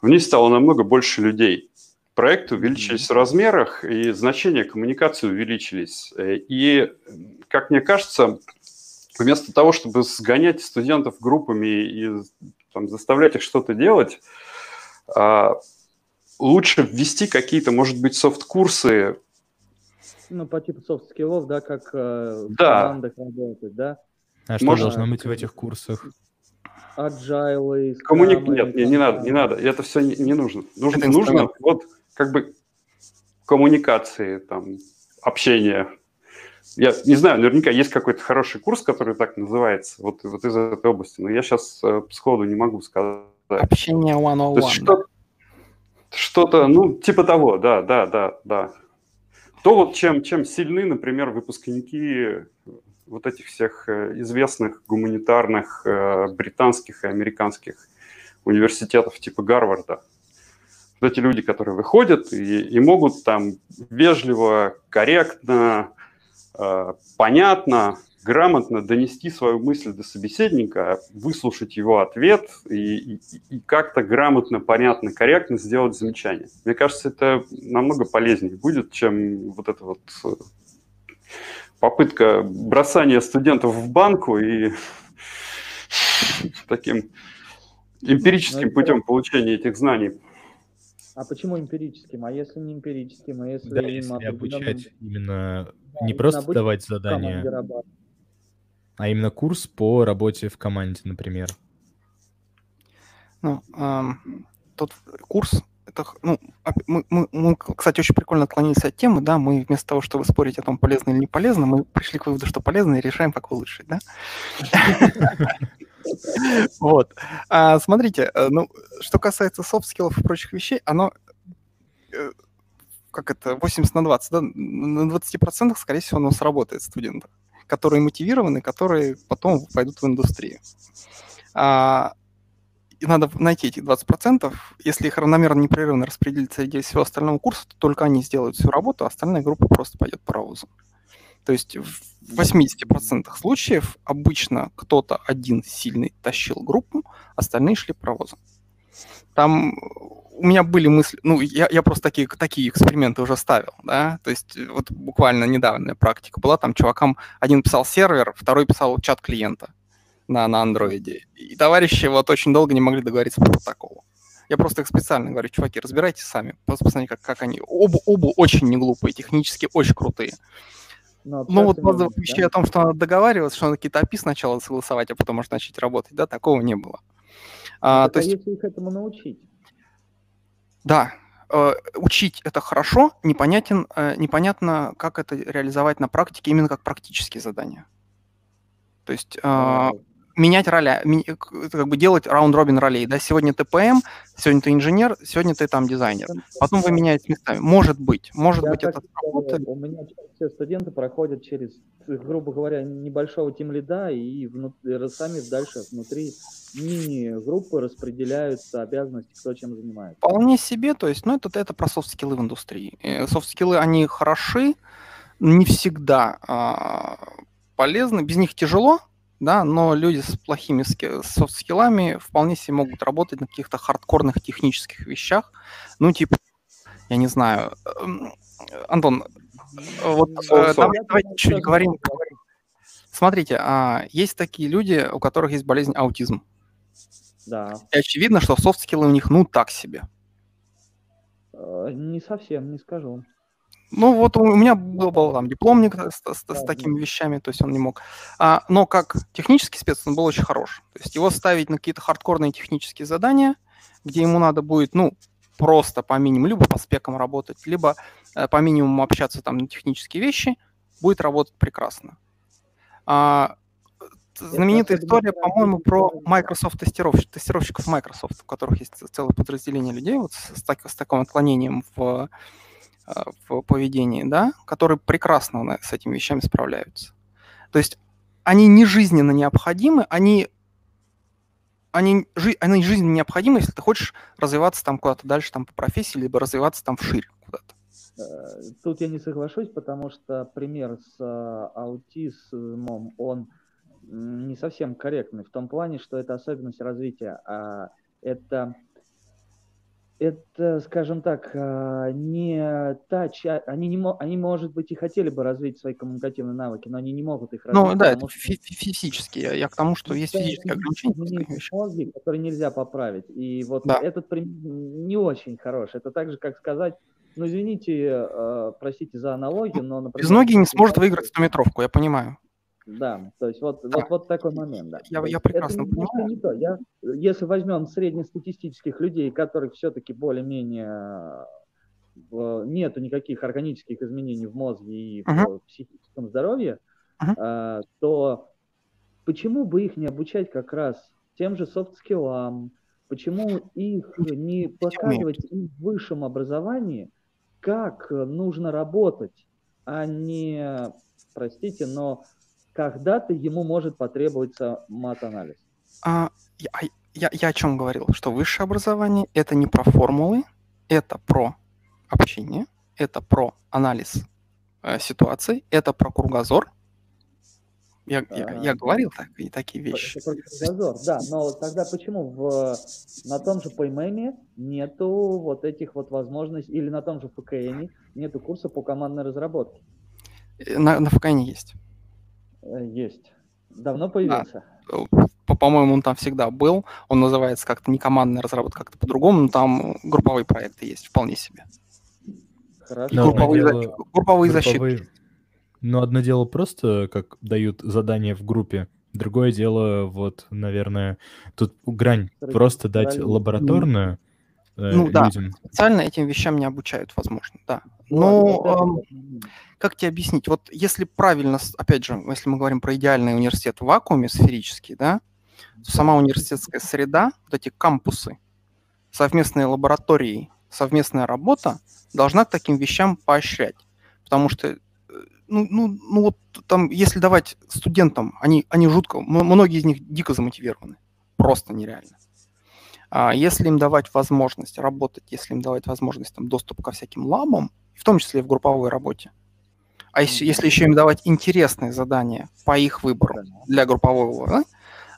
в ней стало намного больше людей. Проекты увеличились в размерах, и значения коммуникации увеличились. Э, И, как мне кажется, вместо того, чтобы сгонять студентов группами и там, заставлять их что-то делать, а, лучше ввести какие-то, может быть, софт-курсы. Ну, по типу софт-скиллов, да, как э, в Да. командах работать, да? А что Можно- должно быть в этих курсах? Agile, Коммуник... Нет, не, не надо, не надо. Это все не, не нужно. Нужно, Это нужно вот как бы коммуникации, там, общение. Я не знаю, наверняка есть какой-то хороший курс, который так называется, вот, вот из этой области, но я сейчас сходу не могу сказать. Общение То one-on-one. есть что-то, ну, типа того, да, да, да, да. То вот чем, чем сильны, например, выпускники вот этих всех э, известных гуманитарных э, британских и американских университетов типа Гарварда. Вот эти люди, которые выходят и, и могут там вежливо, корректно, э, понятно, грамотно донести свою мысль до собеседника, выслушать его ответ и, и- и как-то грамотно, понятно, корректно сделать замечание. Мне кажется, это намного полезнее будет, чем вот эта вот попытка бросания студентов в банку и таким эмпирическим Ну, путем получения этих знаний. А почему эмпирическим? А если не эмпирическим? А если Да, если определенным- обучать именно Да, не просто обучать давать задания, а именно курс по работе в команде, например. Ну, ам, тот курс, это, ну, мы, мы- мы, кстати, очень прикольно отклонились от темы, да, мы вместо того, чтобы спорить о том, полезно или не полезно, мы пришли к выводу, что полезно, и решаем, как улучшить, да? Вот. А, Смотрите, э, ну, что касается софт-скиллов и прочих вещей, оно, э, как это, 80 на 20, да, на 20% скорее всего, оно сработает студента, которые мотивированы, которые потом пойдут в индустрию. А, и надо найти эти 20%. Если их равномерно, непрерывно распределить среди всего остального курса, то только они сделают всю работу, а остальная группа просто пойдет по паровозу. То есть в 80% случаев обычно кто-то один сильный тащил группу, остальные шли паровозом. Там у меня были мысли, ну, я, я просто такие, такие эксперименты уже ставил, да, то есть вот буквально недавняя практика была, там чувакам один писал сервер, второй писал чат клиента на, на андроиде. И товарищи вот очень долго не могли договориться по протоколу. Я просто их специально говорю, чуваки, разбирайтесь сами. Просто посмотрите, как, как они. Оба, оба очень не глупые, технически очень крутые. Но Ну вот не базовых умеют, вещей да? о том, что надо договариваться, что надо какие-то API сначала согласовать, а потом может начать работать, да, такого не было. А, Так, то а есть, если их этому научить? да, э, учить это хорошо, непонятен, э, непонятно, как это реализовать на практике, именно как практические задания. То есть А, а, менять э, это как бы делать раунд-робин ролей, да, сегодня ты ПМ, сегодня ты инженер, сегодня ты там дизайнер. Потом вы меняете местами. Может быть, может Я быть это скажу, сработает. У меня все студенты проходят через, грубо говоря, небольшого тимлида и внутри, сами дальше внутри мини-группы распределяются обязанности, кто чем занимается. Вполне себе, то есть, ну, это, это про софт-скиллы в индустрии. Э, Софт-скиллы, они хороши, не всегда а, полезны, без них тяжело, да, но люди с плохими ски- софт-скиллами вполне себе могут работать на каких-то хардкорных технических вещах, ну, типа, я не знаю, эм, Антон, вот э, So-so. давай- Я давайте думаю, чуть говорим. Смотрите, а, есть такие люди, у которых есть болезнь аутизм. Да. И очевидно, что софт-скиллы у них, ну, так себе. Э, Не совсем, не скажу. Ну, вот у меня был, был там дипломник с, с- с такими вещами, то есть он не мог. А, но как технический спец он был очень хорош. То есть его ставить на какие-то хардкорные технические задания, где ему надо будет, ну, просто по минимуму, либо по спекам работать, либо э, по минимуму общаться там на технические вещи, будет работать прекрасно. А, знаменитая история, по-моему, про Microsoft тестировщиков, тестировщиков Microsoft, у которых есть целое подразделение людей вот с, с так- с таким отклонением в, в поведении, да, которые прекрасно с этими вещами справляются. То есть они не жизненно необходимы, они, они, жи, они жизненно необходимы, если ты хочешь развиваться там куда-то дальше там по профессии, либо развиваться там вширь куда-то. Э, тут я не соглашусь, потому что пример с э, аутизмом, он не совсем корректный в том плане, что это особенность развития, а это это, скажем так, а, не та часть, они, не, они, может быть, и хотели бы развить свои коммуникативные навыки, но они не могут их развить. Ну, да, это что... физически. Я, к тому, что есть физические ограничения. Мозги, которые нельзя поправить. И вот да. этот пример не очень хорош. Это так же, как сказать, ну, извините, э, простите за аналогию, но, например... Без ноги не сможет выиграть 100-метровку, я понимаю. Да, то есть вот, да. вот, вот такой момент, да. Я, я прекрасно это понимаю. Не то. Я, если возьмем среднестатистических людей, которых все-таки более-менее нету никаких органических изменений в мозге и uh-huh. в психическом здоровье, uh-huh. то почему бы их не обучать как раз тем же софт-скиллам, почему их не показывать им в высшем образовании, как нужно работать, а не, простите, но когда-то ему может потребоваться мат-анализ. А, я, я, я о чем говорил? Что высшее образование – это не про формулы, это про общение, это про анализ э, ситуации, это про кругозор. Я, а, я, я говорил так, и такие вещи. Это про кругозор, да, но тогда почему в, на том же PMM нету вот этих вот возможностей, или на том же ФКН нету курса по командной разработке? Э, на, на ФКН есть. Э, есть. Давно появился? Да. По-моему, он там всегда был. Он называется как-то не командная разработка, как-то по-другому, но там групповые проекты есть вполне себе. Хорошо. Но групповые, дело... за... групповые, защиты. Ну, одно дело просто, как дают задания в группе, другое дело, вот, наверное, тут грань просто дать лабораторную э, ну, людям. да, специально этим вещам не обучают, возможно, да. Но, э, как тебе объяснить? Вот если правильно, опять же, если мы говорим про идеальный университет в вакууме сферический, да, то сама университетская среда, вот эти кампусы, совместные лаборатории, совместная работа должна к таким вещам поощрять. Потому что, э, ну, ну, ну вот там, если давать студентам, они, они жутко, многие из них дико замотивированы. Просто нереально. А если им давать возможность работать, если им давать возможность там, доступ ко всяким лабам, в том числе и в групповой работе, а если, если еще им давать интересные задания по их выбору для группового, да,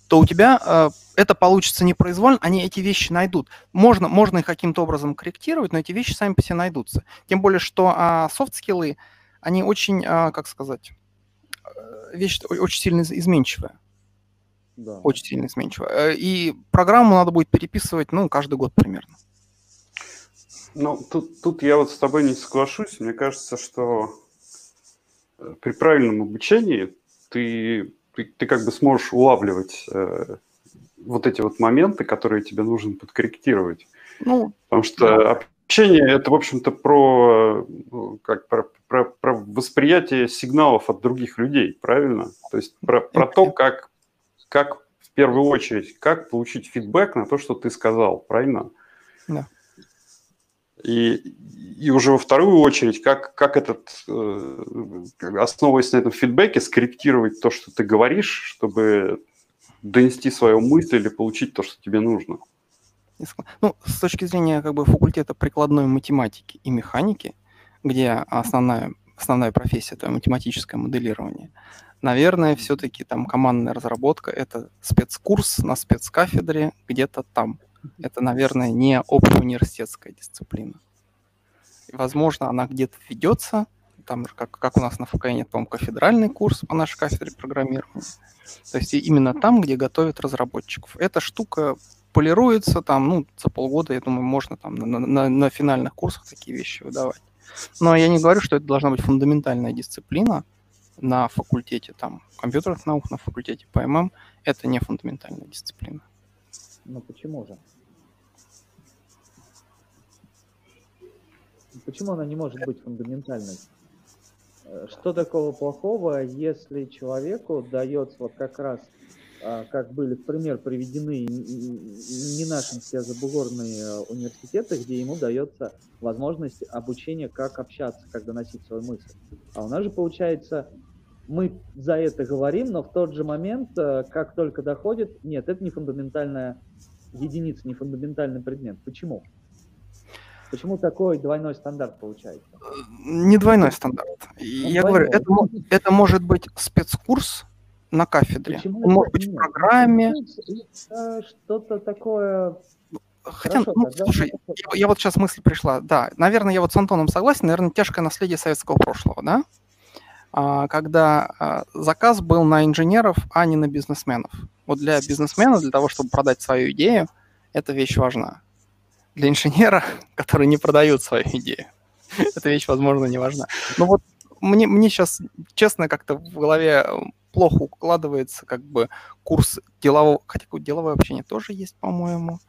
то у тебя э, это получится непроизвольно, они эти вещи найдут. Можно, можно их каким-то образом корректировать, но эти вещи сами по себе найдутся. Тем более, что э, софт-скиллы, они очень, э, как сказать, э, вещь очень сильно изменчивая. Да. Очень сильно изменчивая. Э, и программу надо будет переписывать, ну, каждый год примерно. Ну, тут, тут я вот с тобой не соглашусь. Мне кажется, что при правильном обучении ты, ты, ты как бы сможешь улавливать э, вот эти вот моменты, которые тебе нужно подкорректировать. Ну, Потому что да. общение это, в общем-то, про, ну, как, про, про, про восприятие сигналов от других людей, правильно? То есть про, про то, как, как в первую очередь, как получить фидбэк на то, что ты сказал, правильно? Да. И, и уже во вторую очередь, как, как этот, э, основываясь на этом фидбэке, скорректировать то, что ты говоришь, чтобы донести свою мысль или получить то, что тебе нужно. Ну, с точки зрения как бы, факультета прикладной математики и механики, где основная, основная профессия – это математическое моделирование, наверное, все-таки там командная разработка – это спецкурс на спецкафедре где-то там – это, наверное, не общеуниверситетская дисциплина. Возможно, она где-то ведется, там как, как у нас на ФКН, по-моему, кафедральный курс по нашей кафедре программирования. То есть именно там, где готовят разработчиков. Эта штука полируется там, ну, за полгода, я думаю, можно там на, на, на финальных курсах такие вещи выдавать. Но я не говорю, что это должна быть фундаментальная дисциплина на факультете там компьютерных наук, на факультете ПММ. Это не фундаментальная дисциплина. Ну почему же? Почему она не может быть фундаментальной? Э, что такого плохого, если человеку дается вот как раз, а, как были в пример приведены не наши все забугорные э, университеты, где ему дается возможность обучения, как общаться, как доносить свою мысль. А у нас же получается мы за это говорим, но в тот же момент, э, как только доходит, нет, это не фундаментальная единица, не фундаментальный предмет. Почему? Почему такой двойной стандарт получается? Не двойной стандарт. Ну, Я говорю, это, это может быть спецкурс на кафедре. Почему Он может быть нет? в программе. Что-то такое Хотя, Хорошо, ну, тогда... слушай, я, я вот сейчас мысль пришла. Да, наверное, я вот с Антоном согласен. Наверное, тяжкое наследие советского прошлого, да? А, когда а, заказ был на инженеров, а не на бизнесменов. Вот для бизнесмена, для того, чтобы продать свою идею, эта вещь важна. Для инженера, который не продает свою идею, эта вещь, возможно, не важна. Но вот мне, мне сейчас, честно, как-то в голове плохо укладывается как бы курс делового... Хотя деловое общение тоже есть, по-моему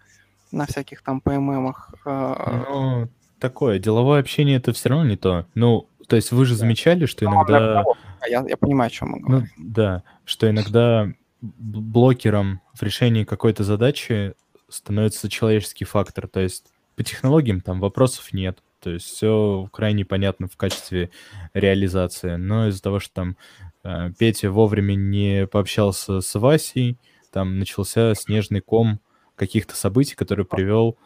на всяких там ПММах. А, ну, такое, деловое общение это все равно не то. Ну, то есть вы же замечали, что иногда... Я, я понимаю, о чем мы говорим. Ну, да, что иногда блокером в решении какой-то задачи становится человеческий фактор. То есть по технологиям там вопросов нет. То есть все крайне понятно в качестве реализации. Но из-за того, что там э, Петя вовремя не пообщался с Васей, там начался снежный ком каких-то событий, который привел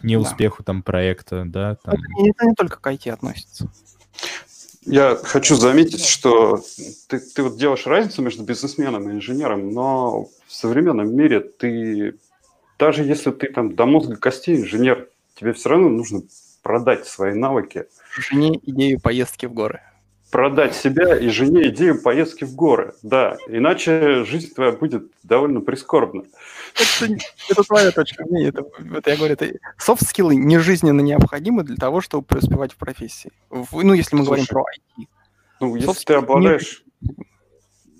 к неуспеху да. там проекта, да? Там... Это, это не только к IT относится. Я хочу заметить, что ты, ты вот делаешь разницу между бизнесменом и инженером, но в современном мире ты, даже если ты там до мозга костей инженер, тебе все равно нужно продать свои навыки. Жене идею поездки в горы продать себя и жене идею поездки в горы. Да, иначе жизнь твоя будет довольно прискорбна. Это, это твоя точка зрения. Это, это я говорю, это софт-скиллы не жизненно необходимы для того, чтобы преуспевать в профессии. В, ну, если мы Слушай, говорим про IT. Ну, если ты обладаешь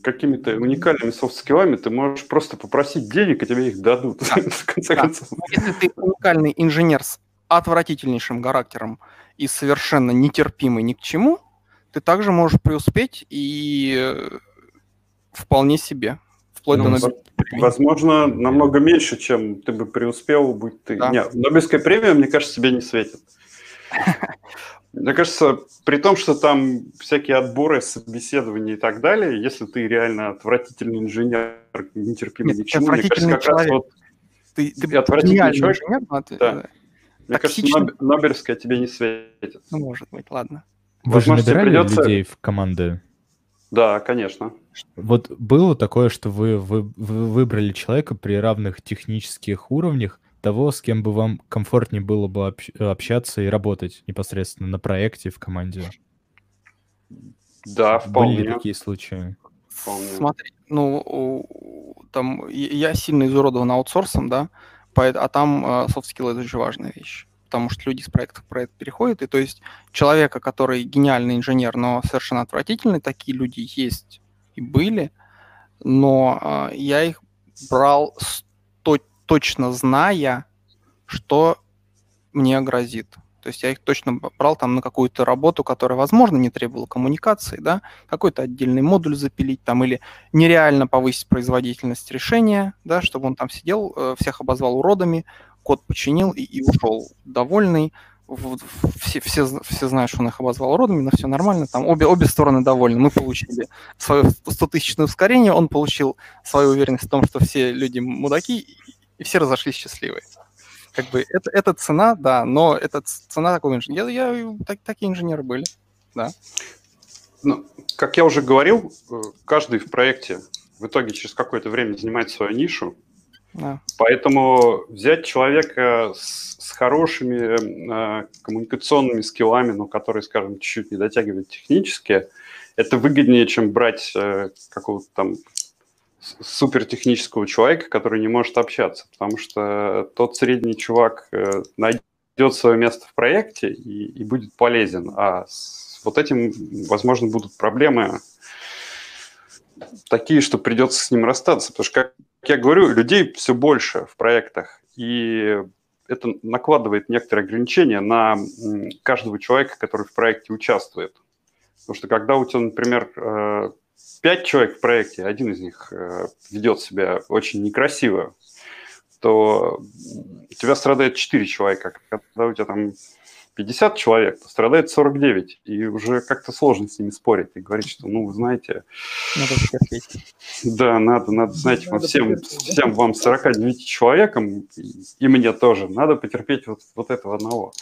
какими-то уникальными софт-скиллами, ты можешь просто попросить денег, и тебе их дадут. Да. в конце концов. Если ты уникальный инженер с отвратительнейшим характером и совершенно нетерпимый ни к чему, ты также можешь преуспеть и э, вполне себе. Вплоть ну, до Возможно, намного меньше, чем ты бы преуспел, будь ты... Да. Нет, Нобелевская премия, мне кажется, тебе не светит. Мне кажется, при том, что там всякие отборы, собеседования и так далее, если ты реально отвратительный инженер, нетерпимый Нет, ни к чему, мне кажется, как человек. раз вот ты, ты отвратительный человек, инженер, но ты, да. Мне кажется, Нобелевская тебе не светит. Ну, может быть, ладно. Вы же набирали придется... людей в команды? Да, конечно. Вот было такое, что вы, вы, вы выбрали человека при равных технических уровнях, того, с кем бы вам комфортнее было бы общаться и работать непосредственно на проекте в команде? Да, вполне. Были ли такие случаи? Вполне. Смотри, ну, там я сильно изуродован аутсорсом, да, а там софт-скиллы это очень важная вещь потому что люди с проекта в проект переходят, и то есть человека, который гениальный инженер, но совершенно отвратительный, такие люди есть и были, но э, я их брал сто- точно зная, что мне грозит. То есть я их точно брал там на какую-то работу, которая, возможно, не требовала коммуникации, да, какой-то отдельный модуль запилить там или нереально повысить производительность решения, да, чтобы он там сидел, э, всех обозвал уродами, код починил и, и ушел довольный. Все, все, все знают, что он их обозвал уродами, но все нормально. Там обе, обе стороны довольны. Мы получили свое 100-тысячное ускорение, он получил свою уверенность в том, что все люди мудаки, и все разошлись счастливые. Как бы это, это цена, да, но это цена такого инженера. Я, я, так, такие инженеры были, да. Ну, как я уже говорил, э, каждый в проекте в итоге через какое-то время занимает свою нишу, да. Поэтому взять человека с, с хорошими э, коммуникационными скиллами, но который, скажем, чуть-чуть не дотягивает технически, это выгоднее, чем брать э, какого-то там супертехнического человека, который не может общаться, потому что тот средний чувак э, найдет свое место в проекте и, и будет полезен, а с вот этим, возможно, будут проблемы такие, что придется с ним расстаться, потому что, как я говорю, людей все больше в проектах, и это накладывает некоторые ограничения на каждого человека, который в проекте участвует. Потому что когда у тебя, например, э, пять человек в проекте, один из них э, ведет себя очень некрасиво, то у тебя страдает четыре человека. Когда у тебя там 50 человек, то страдает 49. И уже как-то сложно с ними спорить и говорить, что, ну, вы знаете... Надо. Да, надо, надо, знаете, надо всем, всем вам 49 человекам, и, мне тоже, надо потерпеть вот, вот этого одного.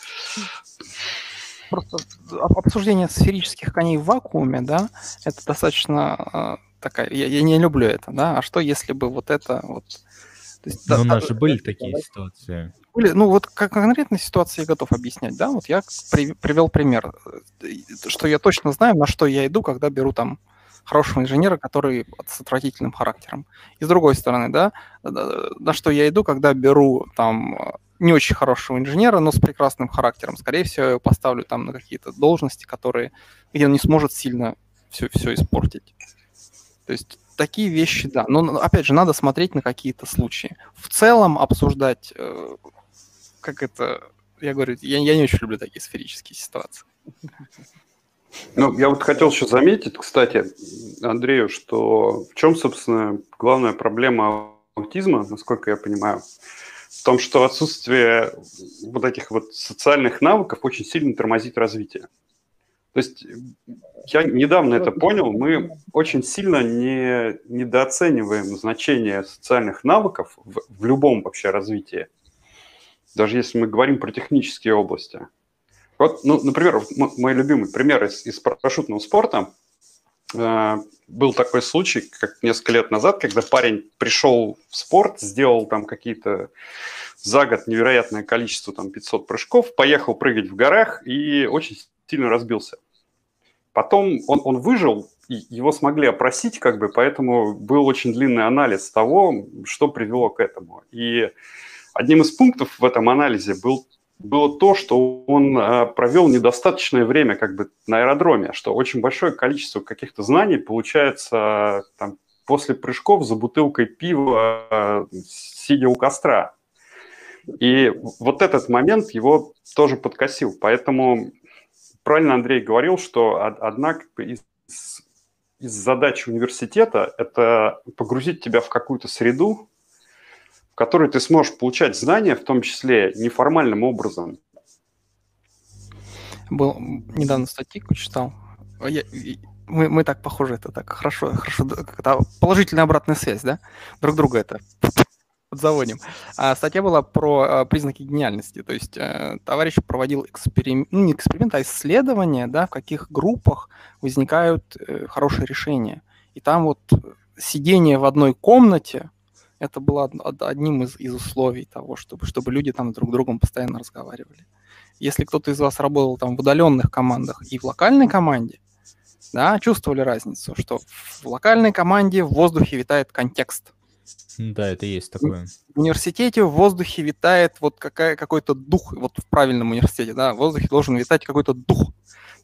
Просто обсуждение сферических коней в вакууме, да, это достаточно э, такая... Я, я не люблю это, да, а что если бы вот это вот... То есть, ну, да, у нас же были такие ситуации. Были, ну вот как конкретной ситуации я готов объяснять, да, вот я при, привел пример, э, что я точно знаю, на что я иду, когда беру там хорошего инженера, который с отвратительным характером. И с другой стороны, да, на что я иду, когда беру там не очень хорошего инженера, но с прекрасным характером. Скорее всего, я его поставлю там на какие-то должности, которые, где он не сможет сильно все, все испортить. То есть такие вещи, да. Но, опять же, надо смотреть на какие-то случаи. В целом обсуждать э, как это, я говорю, я, я не очень люблю такие сферические ситуации. Ну, я вот хотел еще заметить, кстати, Андрею, что в чем, собственно, главная проблема аутизма, насколько я понимаю, в том, что отсутствие вот этих вот социальных навыков очень сильно тормозит развитие. То есть я недавно это понял, мы очень сильно не, недооцениваем значение социальных навыков в, в любом вообще развитии даже если мы говорим про технические области. Вот, ну, например, мой любимый пример из, из парашютного спорта. Э, был такой случай, как несколько лет назад, когда парень пришел в спорт, сделал там какие-то за год невероятное количество, там 500 прыжков, поехал прыгать в горах и очень сильно разбился. Потом он, он выжил, и его смогли опросить, как бы, поэтому был очень длинный анализ того, что привело к этому. И Одним из пунктов в этом анализе был, было то, что он э, провел недостаточное время как бы на аэродроме, что очень большое количество каких-то знаний получается там, после прыжков за бутылкой пива, э, сидя у костра. И вот этот момент его тоже подкосил. Поэтому правильно Андрей говорил, что одна из, из задач университета – это погрузить тебя в какую-то среду, в которой ты сможешь получать знания, в том числе неформальным образом. Был недавно статейку читал. Я, мы, мы так похожи, это так хорошо, хорошо, это положительная обратная связь, да? Друг друга это подзаводим. А статья была про а, признаки гениальности. То есть а, товарищ проводил эксперимент, ну не эксперимент, а исследование, да, в каких группах возникают э, хорошие решения. И там вот сидение в одной комнате это было одним из, из условий того, чтобы, чтобы люди там друг с другом постоянно разговаривали. Если кто-то из вас работал там в удаленных командах и в локальной команде, да, чувствовали разницу, что в локальной команде в воздухе витает контекст. Да, это есть такое. В университете в воздухе витает вот какая, какой-то дух, вот в правильном университете, да, в воздухе должен витать какой-то дух.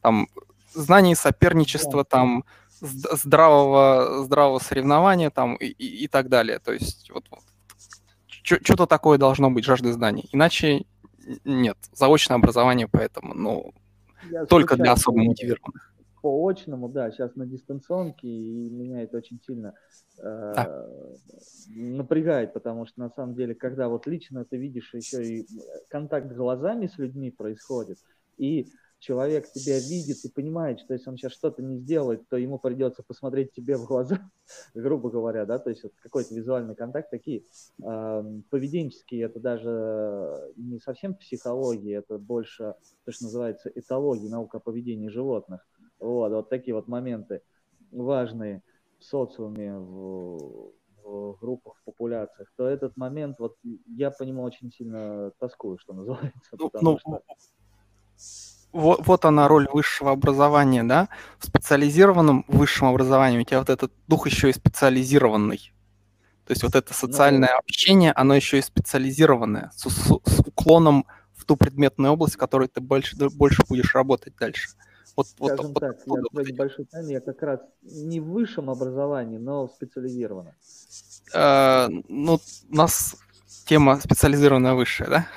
Там знание соперничества, там здравого, здравого соревнования там и, и, и так далее. То есть вот, вот что-то такое должно быть, жажда знаний. Иначе нет, заочное образование поэтому, ну, Я только для особо мотивированных. По очному, да, сейчас на дистанционке, и меня это очень сильно э, да. напрягает, потому что на самом деле, когда вот лично ты видишь еще и контакт глазами с людьми происходит, и человек тебя видит и понимает, что если он сейчас что-то не сделает, то ему придется посмотреть тебе в глаза, грубо говоря, да, то есть вот какой-то визуальный контакт, такие э, поведенческие, это даже не совсем психология, это больше то, что называется этология, наука о поведении животных. Вот, вот такие вот моменты важные в социуме, в, в группах, в популяциях, то этот момент, вот я по нему очень сильно тоскую, что называется. Ну, ну, что вот, вот она роль высшего образования, да? В специализированном высшем образовании у тебя вот этот дух еще и специализированный. То есть вот это социальное ну, общение, оно еще и специализированное, с, с, с уклоном в ту предметную область, в которой ты больше, больше будешь работать дальше. Вот, Скажем вот, так, вот, я вот, большой тайны, я как раз не в высшем образовании, но специализированно. Э, ну, у нас тема специализированная высшая, да?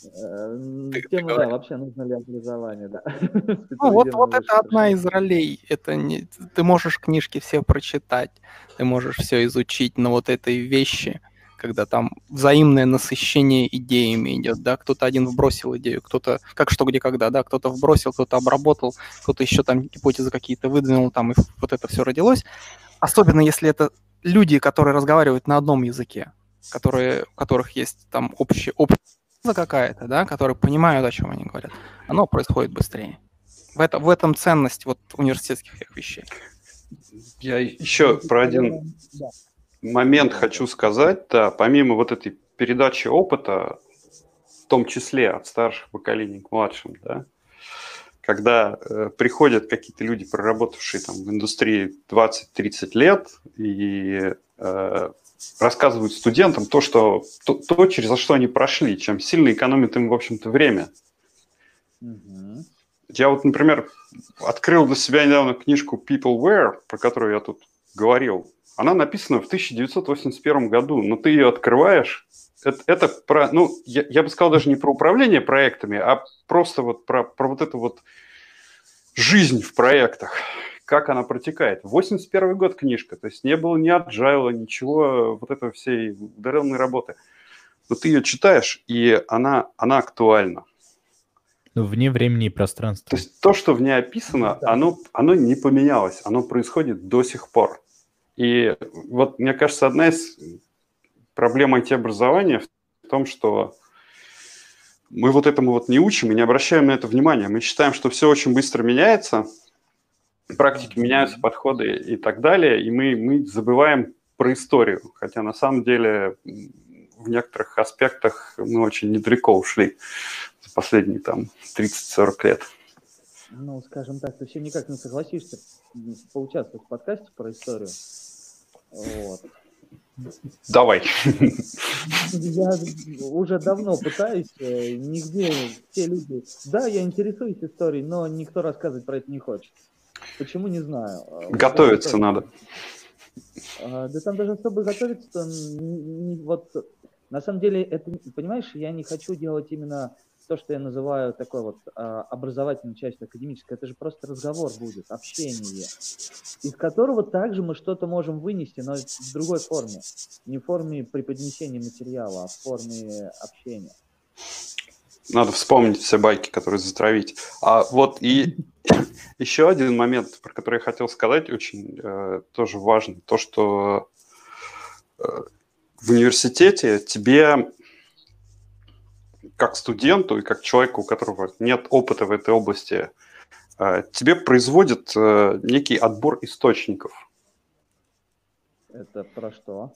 Ты, Тема, ты да, вообще нужно ли образование, да. Ну, вот, вот это одна из ролей. Это не, ты можешь книжки все прочитать, ты можешь все изучить, но вот этой вещи когда там взаимное насыщение идеями идет, да, кто-то один вбросил идею, кто-то, как что, где, когда, да, кто-то вбросил, кто-то обработал, кто-то еще там гипотезы какие-то выдвинул, там, и вот это все родилось. Особенно если это люди, которые разговаривают на одном языке, которые, у которых есть там общая, общая какая-то, да, которые понимают, о чем они говорят, оно происходит быстрее. В, это, в этом ценность вот университетских вещей. Я еще про один момент хочу сказать. Да, помимо вот этой передачи опыта, в том числе от старших поколений к младшим, да, когда э, приходят какие-то люди, проработавшие там в индустрии 20-30 лет, и э, рассказывают студентам то, что, то, то, через что они прошли, чем сильно экономит им, в общем-то, время. Угу. Я вот, например, открыл для себя недавно книжку Peopleware, про которую я тут говорил. Она написана в 1981 году, но ты ее открываешь, это, это про, ну, я, я бы сказал даже не про управление проектами, а просто вот про, про вот эту вот жизнь в проектах, как она протекает. 81 год книжка, то есть не было ни agile, ничего вот этого всей удаленной работы. Но ты ее читаешь, и она, она актуальна. Ну, вне времени и пространства. То есть то, что в ней описано, да. оно, оно не поменялось, оно происходит до сих пор. И вот, мне кажется, одна из проблем IT-образования в том, что мы вот этому вот не учим и не обращаем на это внимания. Мы считаем, что все очень быстро меняется, практики меняются, подходы и так далее, и мы, мы забываем про историю, хотя на самом деле в некоторых аспектах мы очень недалеко ушли за последние там 30-40 лет. Ну, скажем так, ты все никак не согласишься поучаствовать в подкасте про историю. Вот. Давай. Я уже давно пытаюсь, э, нигде все люди... Да, я интересуюсь историей, но никто рассказывать про это не хочет. Почему, не знаю. А, Готовиться вот, надо. А, да там даже особо готовиться, вот на самом деле, это, понимаешь, я не хочу делать именно то, что я называю такой вот а, образовательной частью академической, это же просто разговор будет, общение, из которого также мы что-то можем вынести, но в другой форме. Не в форме преподнесения материала, а в форме общения. Надо вспомнить все байки, которые затравить. А вот и еще один момент, про который я хотел сказать, очень э, тоже важный, то, что э, в университете тебе как студенту и как человеку, у которого нет опыта в этой области, э, тебе производят э, некий отбор источников. Это про что?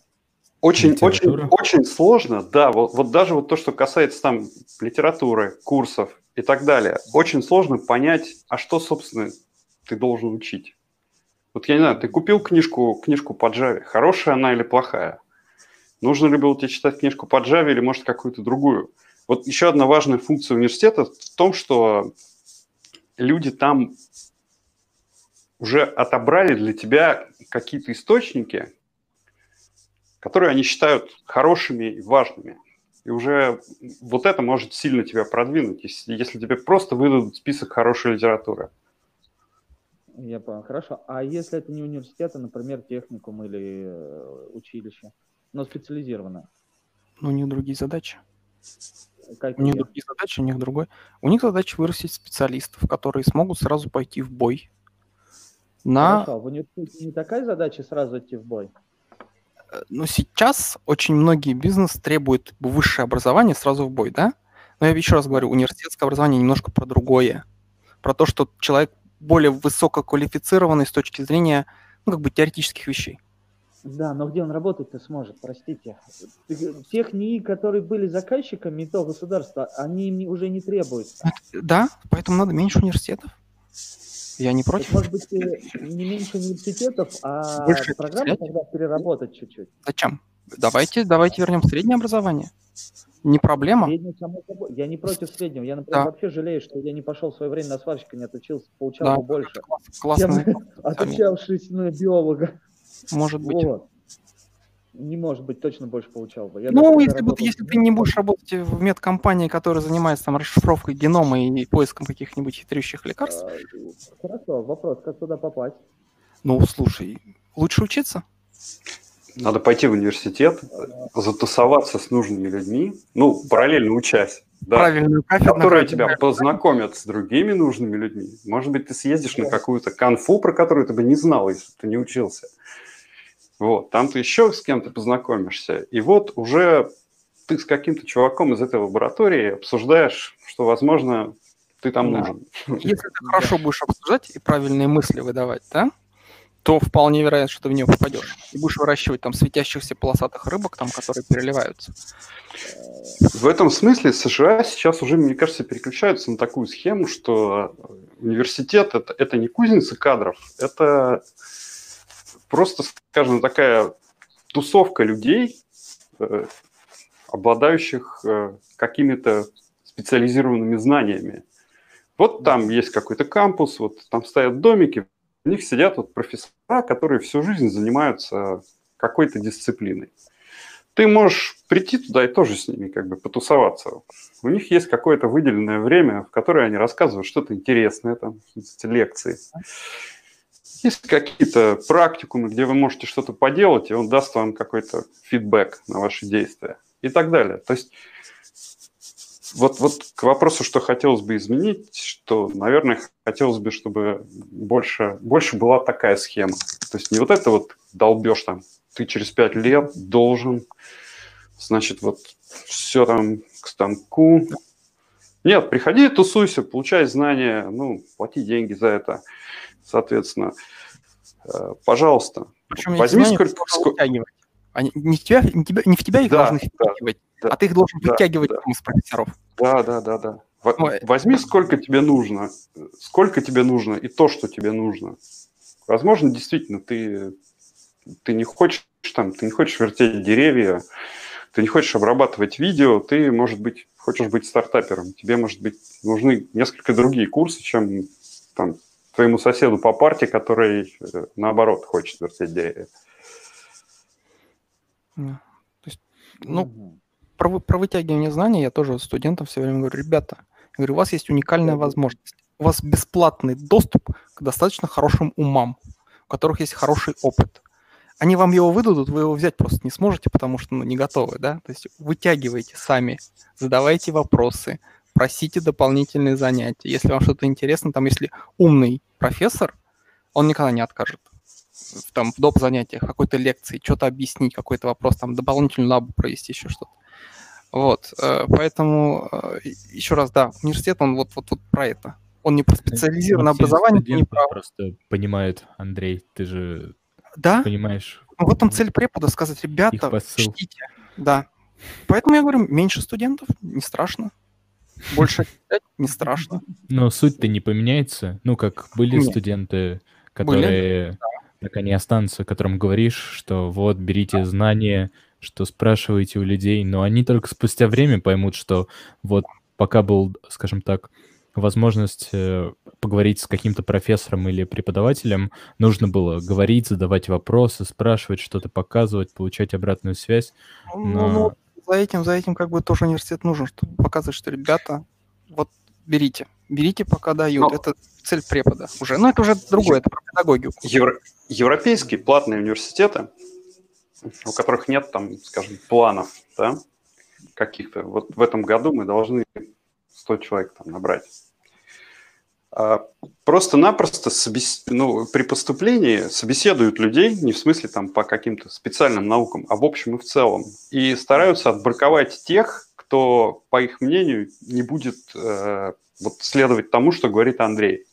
Очень, очень, очень сложно, да. Вот, вот даже вот то, что касается там литературы, курсов и так далее, очень сложно понять, а что, собственно, ты должен учить. Вот я не знаю, ты купил книжку, книжку по Java, хорошая она или плохая? Нужно ли было тебе читать книжку по Java или, может, какую-то другую? Вот еще одна важная функция университета в том, что люди там уже отобрали для тебя какие-то источники, которые они считают хорошими и важными. И уже вот это может сильно тебя продвинуть, если, если тебе просто выдадут список хорошей литературы. Я понял, хорошо. А если это не университет, а, например, техникум или э, училище, но специализированное? Ну, у них другие задачи. Как у них другие задачи, у них другой. У них задача вырастить специалистов, которые смогут сразу пойти в бой. На... Хорошо, в университете не такая задача сразу идти в бой? Э, ну, сейчас очень многие бизнес требуют высшее образование сразу в бой, да? Но я еще раз говорю, университетское образование немножко про другое. Про то, что человек более высококвалифицированный с точки зрения, ну, как бы теоретических вещей. Да, но где он работать-то сможет, простите. Тех НИИ, которые были заказчиками то государства, они уже не требуют. Да, поэтому надо меньше университетов. Я не против. Так, может быть, э, не меньше университетов, а Больше программу тогда переработать чуть-чуть. Зачем? Давайте, давайте вернем среднее образование. Не проблема. Среднее, я не против среднего. Я, например, да. вообще жалею, что я не пошел в свое время на сварщика, не отучился, получал да, бы больше. Классно. Отучавшись на биолога. Может быть. Вот. Не может быть, точно больше получал бы. Я ну, если, работал... если ты не будешь работать в медкомпании, которая занимается там расшифровкой генома и поиском каких-нибудь хитрющих лекарств. А, хорошо, вопрос, как туда попасть? Ну, слушай, лучше учиться. Надо пойти в университет, затусоваться с нужными людьми, ну, параллельно учась. Да, Правильную кафедру. которые тебя познакомят с другими нужными людьми. Может быть, ты съездишь на какую-то конфу, про которую ты бы не знал, если ты не учился. Вот, там ты еще с кем-то познакомишься. И вот уже ты с каким-то чуваком из этой лаборатории обсуждаешь, что, возможно, ты там Да. нужен. Если ты хорошо будешь обсуждать и правильные мысли выдавать, да, то вполне вероятно, что ты в нее попадешь. И будешь выращивать там светящихся полосатых рыбок, там, которые переливаются. В этом смысле США сейчас уже, мне кажется, переключаются на такую схему, что университет это, это не кузница кадров, это просто, скажем, такая тусовка людей, э, обладающих э, какими-то специализированными знаниями. Вот там есть какой-то кампус, вот там стоят домики, в них сидят вот профессора, которые всю жизнь занимаются какой-то дисциплиной ты можешь прийти туда и тоже с ними как бы потусоваться. У них есть какое-то выделенное время, в которое они рассказывают что-то интересное, там, эти лекции. Есть какие-то практикумы, где вы можете что-то поделать, и он даст вам какой-то фидбэк на ваши действия и так далее. То есть вот, вот к вопросу, что хотелось бы изменить, что, наверное, хотелось бы, чтобы больше, больше была такая схема. То есть не вот это вот долбешь там, ты через пять лет должен, значит, вот все там к станку. Нет, приходи, тусуйся, получай знания, ну, плати деньги за это, соответственно. Э, Пожалуйста, Причем возьми сколько... Они, не, в тебя, не, тебя, не в тебя их Да, должны втягивать, да, а ты их должен да, вытягивать да. из профессоров. Да, да, да, да. Возьми, сколько тебе нужно, сколько тебе нужно и то, что тебе нужно. Возможно, действительно, ты, ты не хочешь там, ты не хочешь вертеть деревья, ты не хочешь обрабатывать видео, ты, может быть, хочешь быть стартапером. Тебе, может быть, нужны несколько другие курсы, чем там твоему соседу по парте, который, э, наоборот, хочет вертеть. То есть, ну, про, вы- про вытягивание знаний я тоже студентам все время говорю, ребята, я говорю, у вас есть уникальная возможность. У вас бесплатный доступ к достаточно хорошим умам, у которых есть хороший опыт. Они вам его выдадут, вы его взять просто не сможете, потому что ну, не готовы, да? То есть вытягивайте сами, задавайте вопросы, просите дополнительные занятия. Если вам что-то интересно, там, если умный профессор, он никогда не откажет в, там, в доп. занятиях, какой-то лекции, что-то объяснить, какой-то вопрос, там, дополнительную лабу провести, еще что-то. Вот, э, поэтому, э, еще раз, да, университет, он вот, вот, вот про это. Он не про специализированное Не все образование, не про... просто понимают, Андрей, ты же Да, понимаешь. ну, в этом цель препода сказать, ребята, чтите. Да. Поэтому я говорю, меньше студентов, не страшно. Больше не страшно. Но суть-то не поменяется. Ну, как были Нет. студенты, которые так они останутся, которым говоришь, что вот, берите знания, что спрашиваете у людей, но они только спустя время поймут, что вот пока был, скажем так, возможность э, поговорить с каким-то профессором или преподавателем, нужно было говорить, задавать вопросы, спрашивать, что-то показывать, получать обратную связь. Ну, Но- ну, за этим, за этим как бы тоже университет нужен, чтобы показывать, что ребята, вот берите, берите, пока дают. Ну. Это цель препода уже. Но это уже другое, это про педагогику. Евро- Европейские платные университеты, у которых нет там, скажем, планов, да, каких-то. Вот в этом году мы должны 100 человек там набрать. А, Просто-напросто ну, при поступлении собеседуют людей, не в смысле там по каким-то специальным наукам, а в общем и в целом. И стараются отбраковать тех, кто, по их мнению, не будет э, вот следовать тому, что говорит Андрей.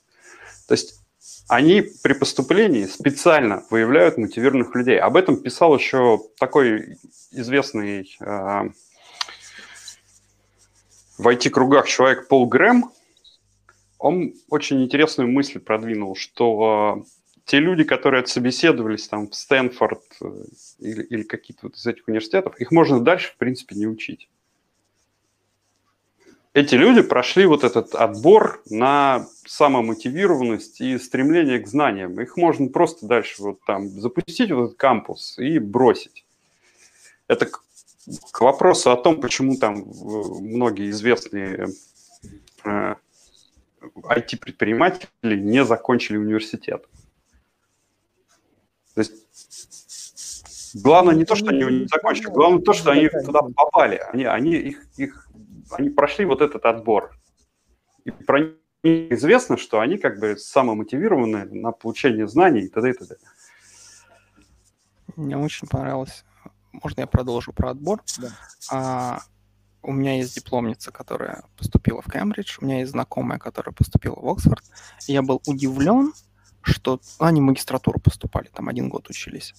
То есть они при поступлении специально выявляют мотивированных людей. Об этом писал еще такой известный э, в IT-кругах человек Пол Грэм. Он очень интересную мысль продвинул, что э, те люди, которые отсобеседовались там в Стэнфорд э, или, или какие-то вот из этих университетов, их можно дальше, в принципе, не учить. Эти люди прошли вот этот отбор на самомотивированность и стремление к знаниям. Их можно просто дальше вот там запустить в этот кампус и бросить. Это к, к вопросу о том, почему там э, многие известные э, IT-предприниматели не закончили университет. То есть Главное не то, что они не закончили, главное то, что они туда попали. Они, они, их, их, они прошли вот этот отбор. И про них известно, что они как бы самомотивированы на получение знаний и т.д. и т.д. Мне очень понравилось. Можно я продолжу про отбор? Да. А, у меня есть дипломница, которая поступила в Кембридж, у меня есть знакомая, которая поступила в Оксфорд. И я был удивлен, что они в магистратуру поступали, там один год учились.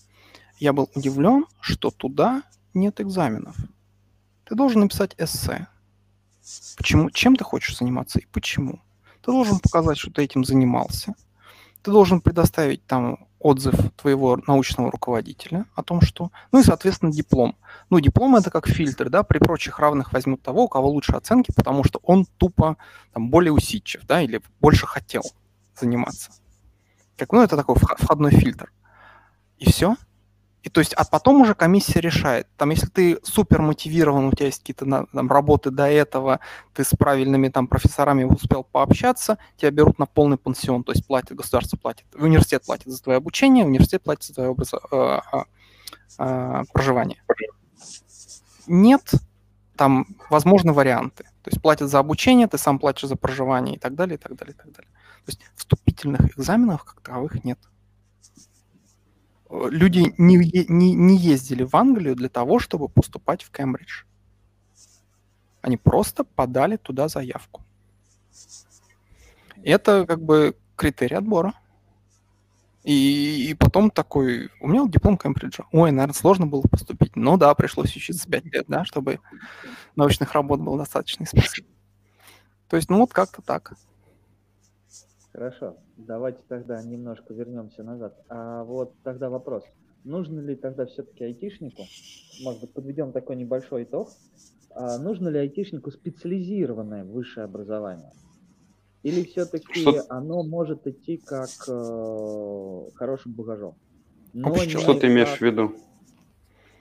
Я был удивлен, что туда нет экзаменов. Ты должен написать эссе. Почему, чем ты хочешь заниматься и почему? Ты должен показать, что ты этим занимался. Ты должен предоставить там отзыв твоего научного руководителя о том, что... Ну и, соответственно, диплом. Ну, диплом это как фильтр, да, при прочих равных возьмут того, у кого лучше оценки, потому что он тупо там более усидчив, да, или больше хотел заниматься. Как, ну, это такой входной фильтр. И все. И то есть, а потом уже комиссия решает. Там, если ты супер мотивирован, у тебя есть какие-то там, работы до этого, ты с правильными там профессорами успел пообщаться, тебя берут на полный пансион, то есть платит, государство платит, университет платит за твое обучение, университет платит за твое образ... э, э, проживание. Нет, там возможны варианты. То есть платят за обучение, ты сам платишь за проживание и так далее, и так далее, и так далее. То есть вступительных экзаменов как таковых нет люди не, не, не ездили в Англию для того, чтобы поступать в Кембридж. Они просто подали туда заявку. Это как бы критерий отбора. И, и потом такой, у меня вот диплом Кембриджа. Ой, наверное, сложно было поступить. Ну да, пришлось учиться 5 лет, да, чтобы научных работ было достаточно. То есть, ну вот как-то так. Хорошо, давайте тогда немножко вернемся назад. А вот тогда вопрос. Нужно ли тогда все-таки айтишнику, может быть, подведем такой небольшой итог, а нужно ли айтишнику специализированное высшее образование? Или все-таки Что? оно может идти как э, хорошим багажом? Но что ты имеешь в виду?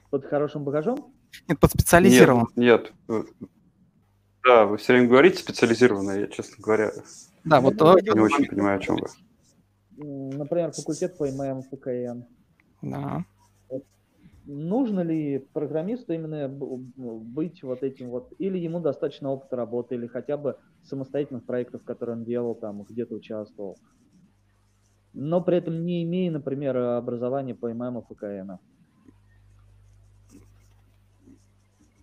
Под хорошим багажом? Нет, под специализированным. Нет, нет. Да, вы все время говорите специализированное, я, честно говоря, да, вот то... Не очень понимаю, о чем вы. Например, факультет по ММ, ФКН. Да. Нужно ли программисту именно быть вот этим вот, или ему достаточно опыта работы, или хотя бы самостоятельных проектов, которые он делал, там где-то участвовал, но при этом не имея, например, образования по ММ и ФКН.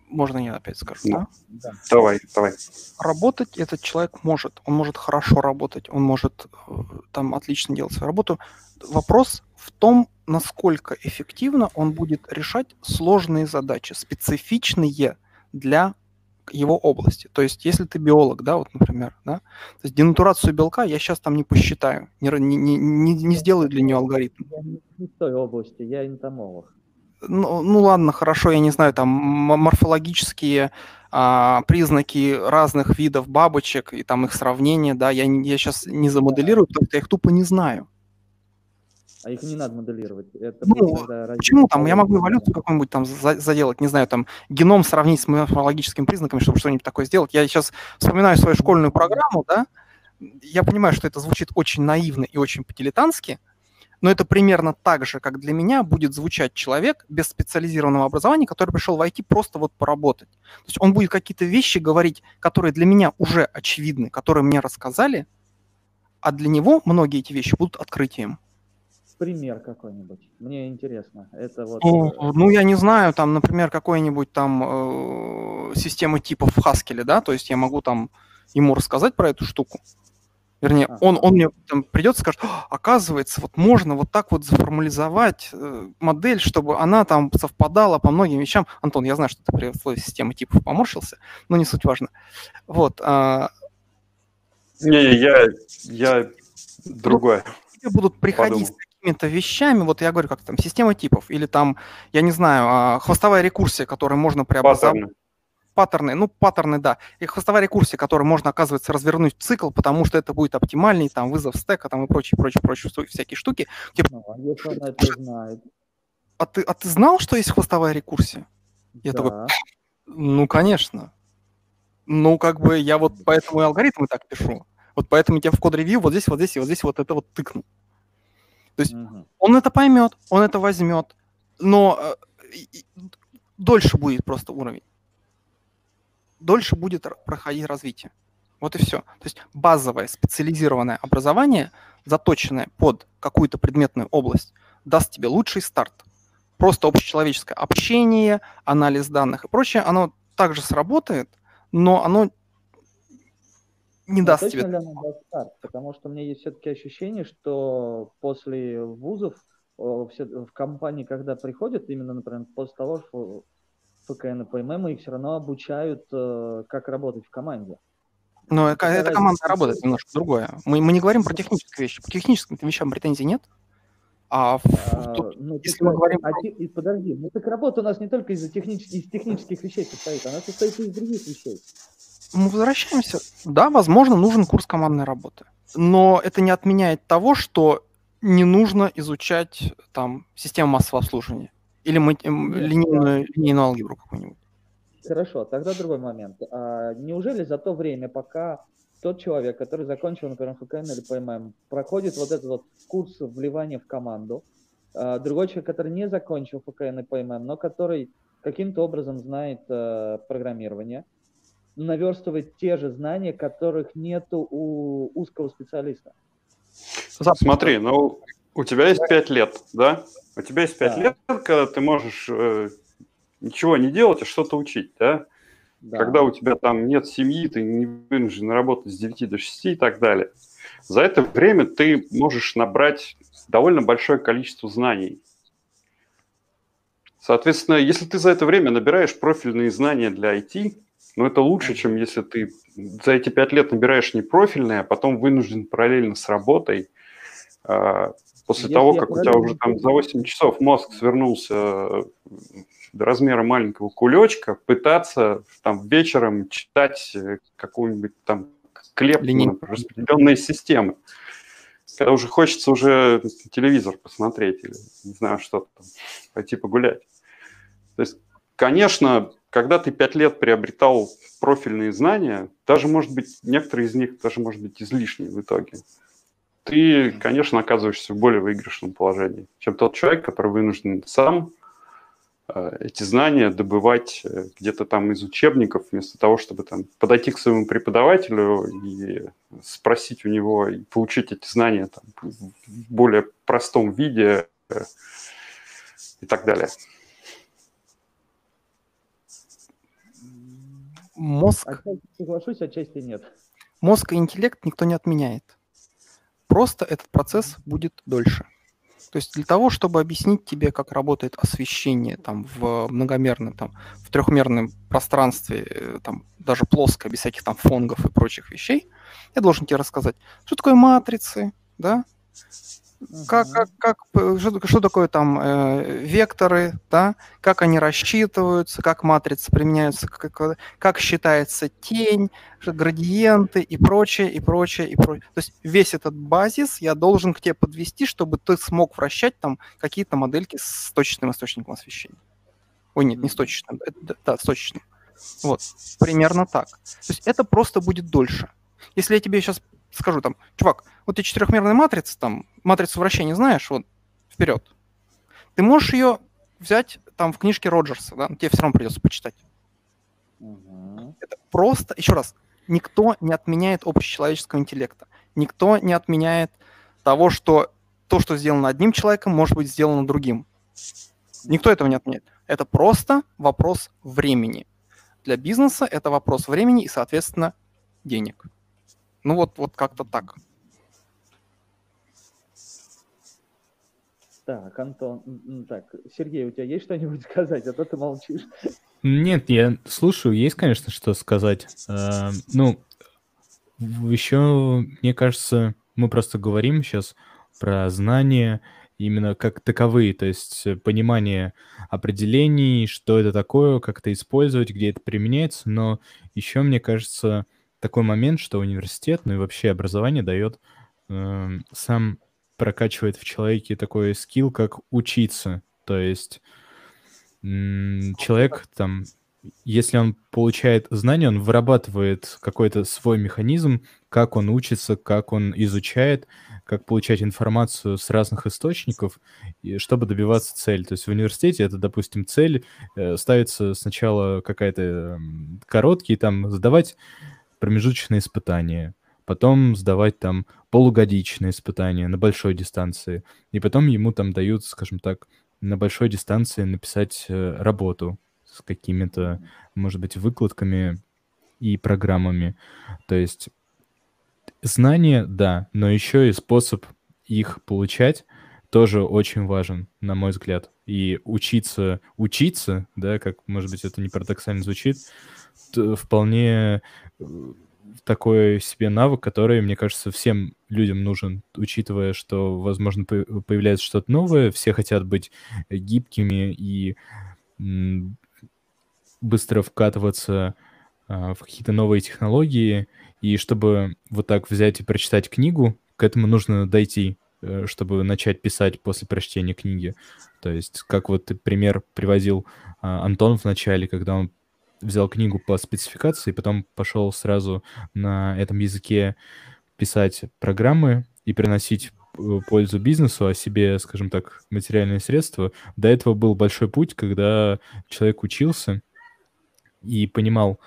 Можно я опять скажу, да? да? Давай, давай. Работать этот человек может. Он может хорошо работать, он может э, там отлично делать свою работу. Вопрос в том, насколько эффективно он будет решать сложные задачи, специфичные для его области. То есть, если ты биолог, да, вот, например, да, то есть денатурацию белка я сейчас там не посчитаю, не, не, не, не сделаю для нее алгоритм. Я не в той области, я энтомолог ну, ну ладно, хорошо, я не знаю, там морфологические а, признаки разных видов бабочек и там их сравнение, да, я, я сейчас не замоделирую, потому что я их тупо не знаю. А их не надо моделировать. Это ну, почему там? Я могу эволюцию какую-нибудь там заделать, не знаю, там геном сравнить с морфологическими признаками, чтобы что-нибудь такое сделать. Я сейчас вспоминаю свою школьную программу, да, я понимаю, что это звучит очень наивно и очень по-дилетантски, но это примерно так же, как для меня будет звучать человек без специализированного образования, который пришел в IT просто вот поработать. То есть он будет какие-то вещи говорить, которые для меня уже очевидны, которые мне рассказали, а для него многие эти вещи будут открытием. Пример какой-нибудь. Мне интересно. Это вот... Ну, ну я не знаю, там, например, какой-нибудь там э, системы типов в Haskell, да, то есть я могу там ему рассказать про эту штуку, Вернее, он, он мне там придет и скажет, оказывается, вот можно вот так вот заформализовать э, модель, чтобы она там совпадала по многим вещам. Антон, я знаю, что ты при условии системы типов поморщился, но не суть важно. Вот. А... Не, я, я другое. Тебе будут приходить Подумал. с какими-то вещами, вот я говорю, как там, система типов, или там, я не знаю, а, хвостовая рекурсия, которую можно преобразовать. Паттерны паттерны, ну, паттерны, да, и хвостовая рекурсия, которую можно, оказывается, развернуть цикл, потому что это будет оптимальный, там, вызов стека, там, и прочие, прочие, прочие всякие штуки. Ну, а если он это знает? А ты, а ты знал, что есть хвостовая рекурсия? Я да. такой, ну, конечно. Ну, как бы я вот поэтому и алгоритмы так пишу. Вот поэтому я в код-ревью вот здесь, вот здесь и вот здесь вот это вот тыкну. То есть угу. он это поймет, он это возьмет, но э, дольше будет просто уровень. Дольше будет проходить развитие. Вот и все. То есть базовое специализированное образование, заточенное под какую-то предметную область, даст тебе лучший старт. Просто общечеловеческое общение, анализ данных и прочее, оно также сработает, но оно не Ну, даст точно тебе... ли оно даст старт? Потому что меня есть все-таки ощущение, что после вузов все- в компании, когда приходят, именно, например, после того, что ФКН и ПММ, их все равно обучают, э, как работать в команде. Но это, это команда работает немножко другое. Мы, мы не говорим про технические вещи. По техническим вещам претензий нет. А, в- А, тут- ну, если мы говорим а про- подожди, ну так работа у нас не только из-за технических, из технических вещей состоит, она состоит и из других вещей. мы возвращаемся. Да, возможно, нужен курс командной работы. Но это не отменяет того, что не нужно изучать там систему массового обслуживания или мы, линейную, линейную алгебру какую-нибудь. Хорошо, тогда другой момент. А неужели за то время, пока тот человек, который закончил, например, ФКН или ПММ, проходит вот этот вот курс вливания в команду, а другой человек, который не закончил ФКН и ПММ, но который каким-то образом знает э, программирование, наверстывает те же знания, которых нету у узкого специалиста. Смотри, ну, у тебя есть 5 лет, да? У тебя есть 5 Да. лет, когда ты можешь э, ничего не делать, а что-то учить, да? Да. Когда у тебя там нет семьи, ты не вынужден работать с 9 до 6 и так далее. За это время ты можешь набрать довольно большое количество знаний. Соответственно, если ты за это время набираешь профильные знания для IT, ну это лучше, чем если ты за эти пять лет набираешь не профильные, а потом вынужден параллельно с работой, а, после Если того, я как у тебя уже там за 8 часов мозг свернулся э, до размера маленького кулечка, пытаться там вечером читать э, какую-нибудь там клепку, распределенные системы. Когда уже хочется уже телевизор посмотреть или, не знаю, что там, пойти погулять. То есть, конечно, когда ты пять лет приобретал профильные знания, даже, может быть, некоторые из них даже, может быть, излишние в итоге, ты, конечно, оказываешься в более выигрышном положении, чем тот человек, который вынужден сам э, эти знания добывать э, где-то там из учебников, вместо того, чтобы там подойти к своему преподавателю и спросить у него и получить эти знания там, в более простом виде э, и так далее. Мозг, Отчасти соглашусь, отчасти нет. мозг и интеллект никто не отменяет. Просто этот процесс будет дольше. То есть для того, чтобы объяснить тебе, как работает освещение там, в многомерном, там, в трехмерном пространстве, э, там, даже плоское, без всяких там фонгов и прочих вещей, я должен тебе рассказать, что такое матрицы, да, как, как, как, э, что, что такое там э, векторы, да, как они рассчитываются, как матрицы применяются, как, как- как считается тень, градиенты и прочее, и прочее, и прочее. То есть весь этот базис я должен к тебе подвести, чтобы ты смог вращать там какие-то модельки с точечным источником освещения. Ой, нет, не с точечным, это- да, да, с точечным. Вот, примерно так. То есть это просто будет дольше. Если я тебе сейчас скажу там, чувак, вот эти четырехмерные матрицы, там, матрицу вращения знаешь, вот, вперед. Ты можешь ее взять там в книжке Роджерса, да, тебе все равно придется почитать. Мгм. Это просто, еще раз, никто не отменяет общечеловеческого интеллекта. Никто не отменяет того, что то, что сделано одним человеком, может быть сделано другим. Никто этого не отменяет. Это просто вопрос времени. Для бизнеса это вопрос времени и, соответственно, денег. Ну вот, вот как-то так. Так, Антон, так, Сергей, у тебя есть что-нибудь сказать, а то ты молчишь. Нет, я слушаю, есть, конечно, что сказать. А, Ну, еще, мне кажется, мы просто говорим сейчас про знания именно как таковые, то есть э, понимание определений, что это такое, как это использовать, где это применяется, но еще, мне кажется, такой момент, что университет, ну и вообще образование дает, эм, сам прокачивает в человеке такой скилл, как учиться, то есть м, человек там, если он получает знания, он вырабатывает какой-то свой механизм, как он учится, как он изучает, как получать информацию с разных источников, и чтобы добиваться цели. То есть в университете это, допустим, цель э, ставится сначала какая-то м, короткий, там, сдавать промежуточные испытания, потом сдавать там полугодичные испытания на большой дистанции, и потом ему там дают, скажем так, на большой дистанции написать э, работу с какими-то, может быть, выкладками и программами. То есть знания, да, но еще и способ их получать тоже очень важен, на мой взгляд. И учиться, учиться, да, как, может быть, это не парадоксально звучит, вполне такой себе навык, который, мне кажется, всем людям нужен, учитывая, что, возможно, появляется что-то новое, все хотят быть гибкими и быстро вкатываться а, в какие-то новые технологии, и чтобы вот так взять и прочитать книгу, к этому нужно дойти, э, чтобы начать писать после прочтения книги. То есть, как вот пример приводил а, Антон в начале, когда он взял книгу по спецификации, потом пошел сразу на этом языке писать программы и приносить э, пользу бизнесу, а себе, скажем так, материальные средства. До этого был большой путь, когда человек учился и понимал,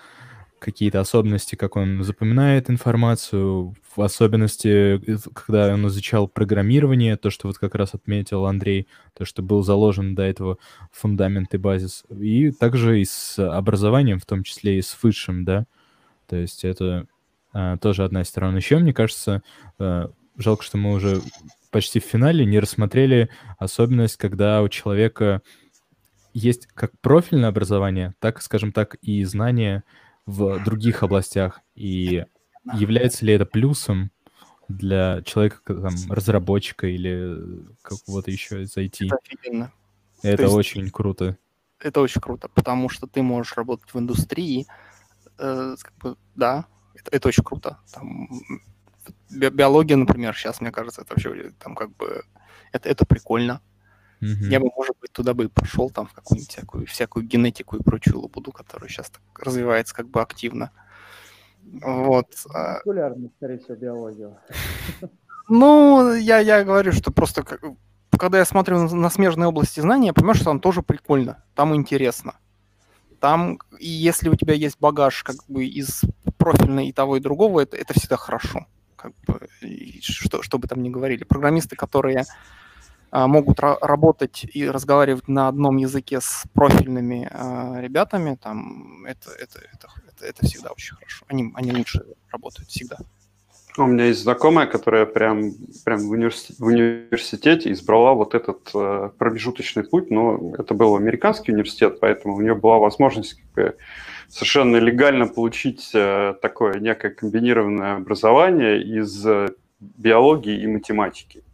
какие-то особенности, как он запоминает информацию, в особенности, э, когда он изучал программирование, то, что вот как раз отметил Андрей, то, что был заложен до этого фундамент и базис, и также и с образованием, в том числе и с высшим, да, то есть это а, тоже одна из сторон. Еще, мне кажется, а, жалко, что мы уже почти в финале не рассмотрели особенность, когда у человека есть как профильное образование, так, скажем так, и знания в других областях, и является ли это плюсом для человека, там, разработчика или какого-то еще из IT? Это офигенно. Это есть, очень круто. Это очень круто, потому что ты можешь работать в индустрии, э, как бы, да, это, это очень круто. Там, би биология, например, сейчас, мне кажется, это вообще там как бы это, это прикольно. Mm-hmm. Я бы, может быть, туда бы и пошел, там, в какую-нибудь всякую, всякую генетику и прочую лабуду, которая сейчас так развивается как бы активно. Вот. А Популярно, скорее всего, биологию. Ну, я, я говорю, что просто когда я смотрю на, на смежные области знаний, я понимаю, что там тоже прикольно, там интересно. Там, и если у тебя есть багаж как бы из профильной и того, и другого, это, это всегда хорошо. Как бы, что, что бы там ни говорили. Программисты, которые могут работать и разговаривать на одном языке с профильными а, ребятами, там это, это, это, это, это всегда очень хорошо. Они, они лучше работают всегда. У меня есть знакомая, которая прям, прям в, университете, в университете избрала вот этот э, промежуточный путь, но это был американский университет, поэтому у нее была возможность как бы, совершенно легально получить э, такое некое комбинированное образование из э, биологии и математики.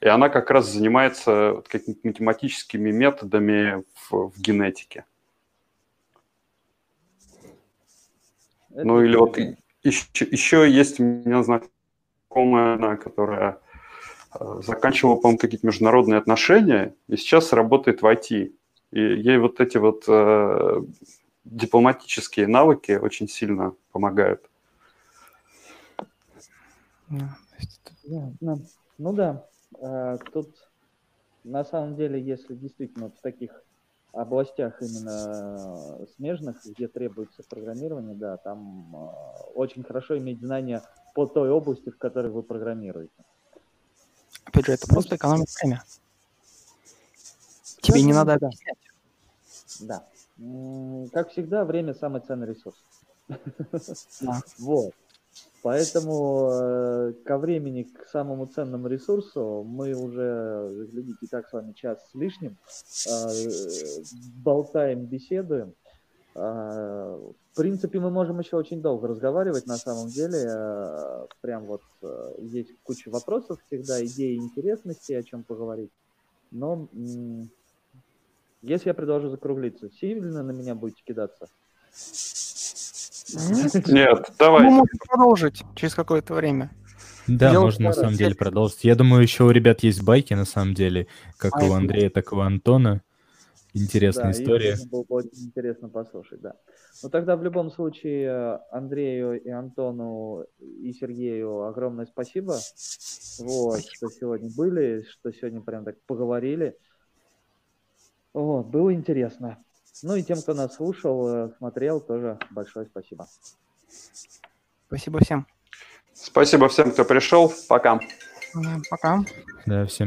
И она как раз занимается какими-то математическими методами в, в генетике. Это ну или вот еще, еще есть у меня знакомая, которая э, заканчивала, по-моему, какие-то международные отношения и сейчас работает в IT. И ей вот эти вот э, дипломатические навыки очень сильно помогают. Ну, ну да, тут на самом деле, если действительно в таких областях именно смежных, где требуется программирование, да, там э, очень хорошо иметь знания по той области, в которой вы программируете. Опять же, это ну, просто экономит время. Тебе не надо да. Да. Как всегда, время самый ценный ресурс. Да. Вот. Поэтому э, ко времени, к самому ценному ресурсу, мы уже, глядите, так с вами час с лишним, э, болтаем, беседуем. Э, в принципе, мы можем еще очень долго разговаривать, на самом деле. Э, прям вот э, есть куча вопросов всегда, идеи, интересности, о чем поговорить. Но э, если я предложу закруглиться, сильно на меня будете кидаться? Нет, давай. Мы можем продолжить через какое-то время. Да, Делать можно на самом деле продолжить. Я думаю, еще у ребят есть байки, на самом деле, как а у Андрея, так и у Антона. интересная да, история. было бы очень интересно послушать, да. Ну тогда в любом случае Андрею и Антону и Сергею огромное спасибо, вот, что сегодня были, что сегодня прям так поговорили. Вот, было интересно. Ну и тем, кто нас слушал, э, смотрел, тоже большое спасибо. Спасибо всем. Спасибо всем, кто пришел. Пока. Пока. Да, всем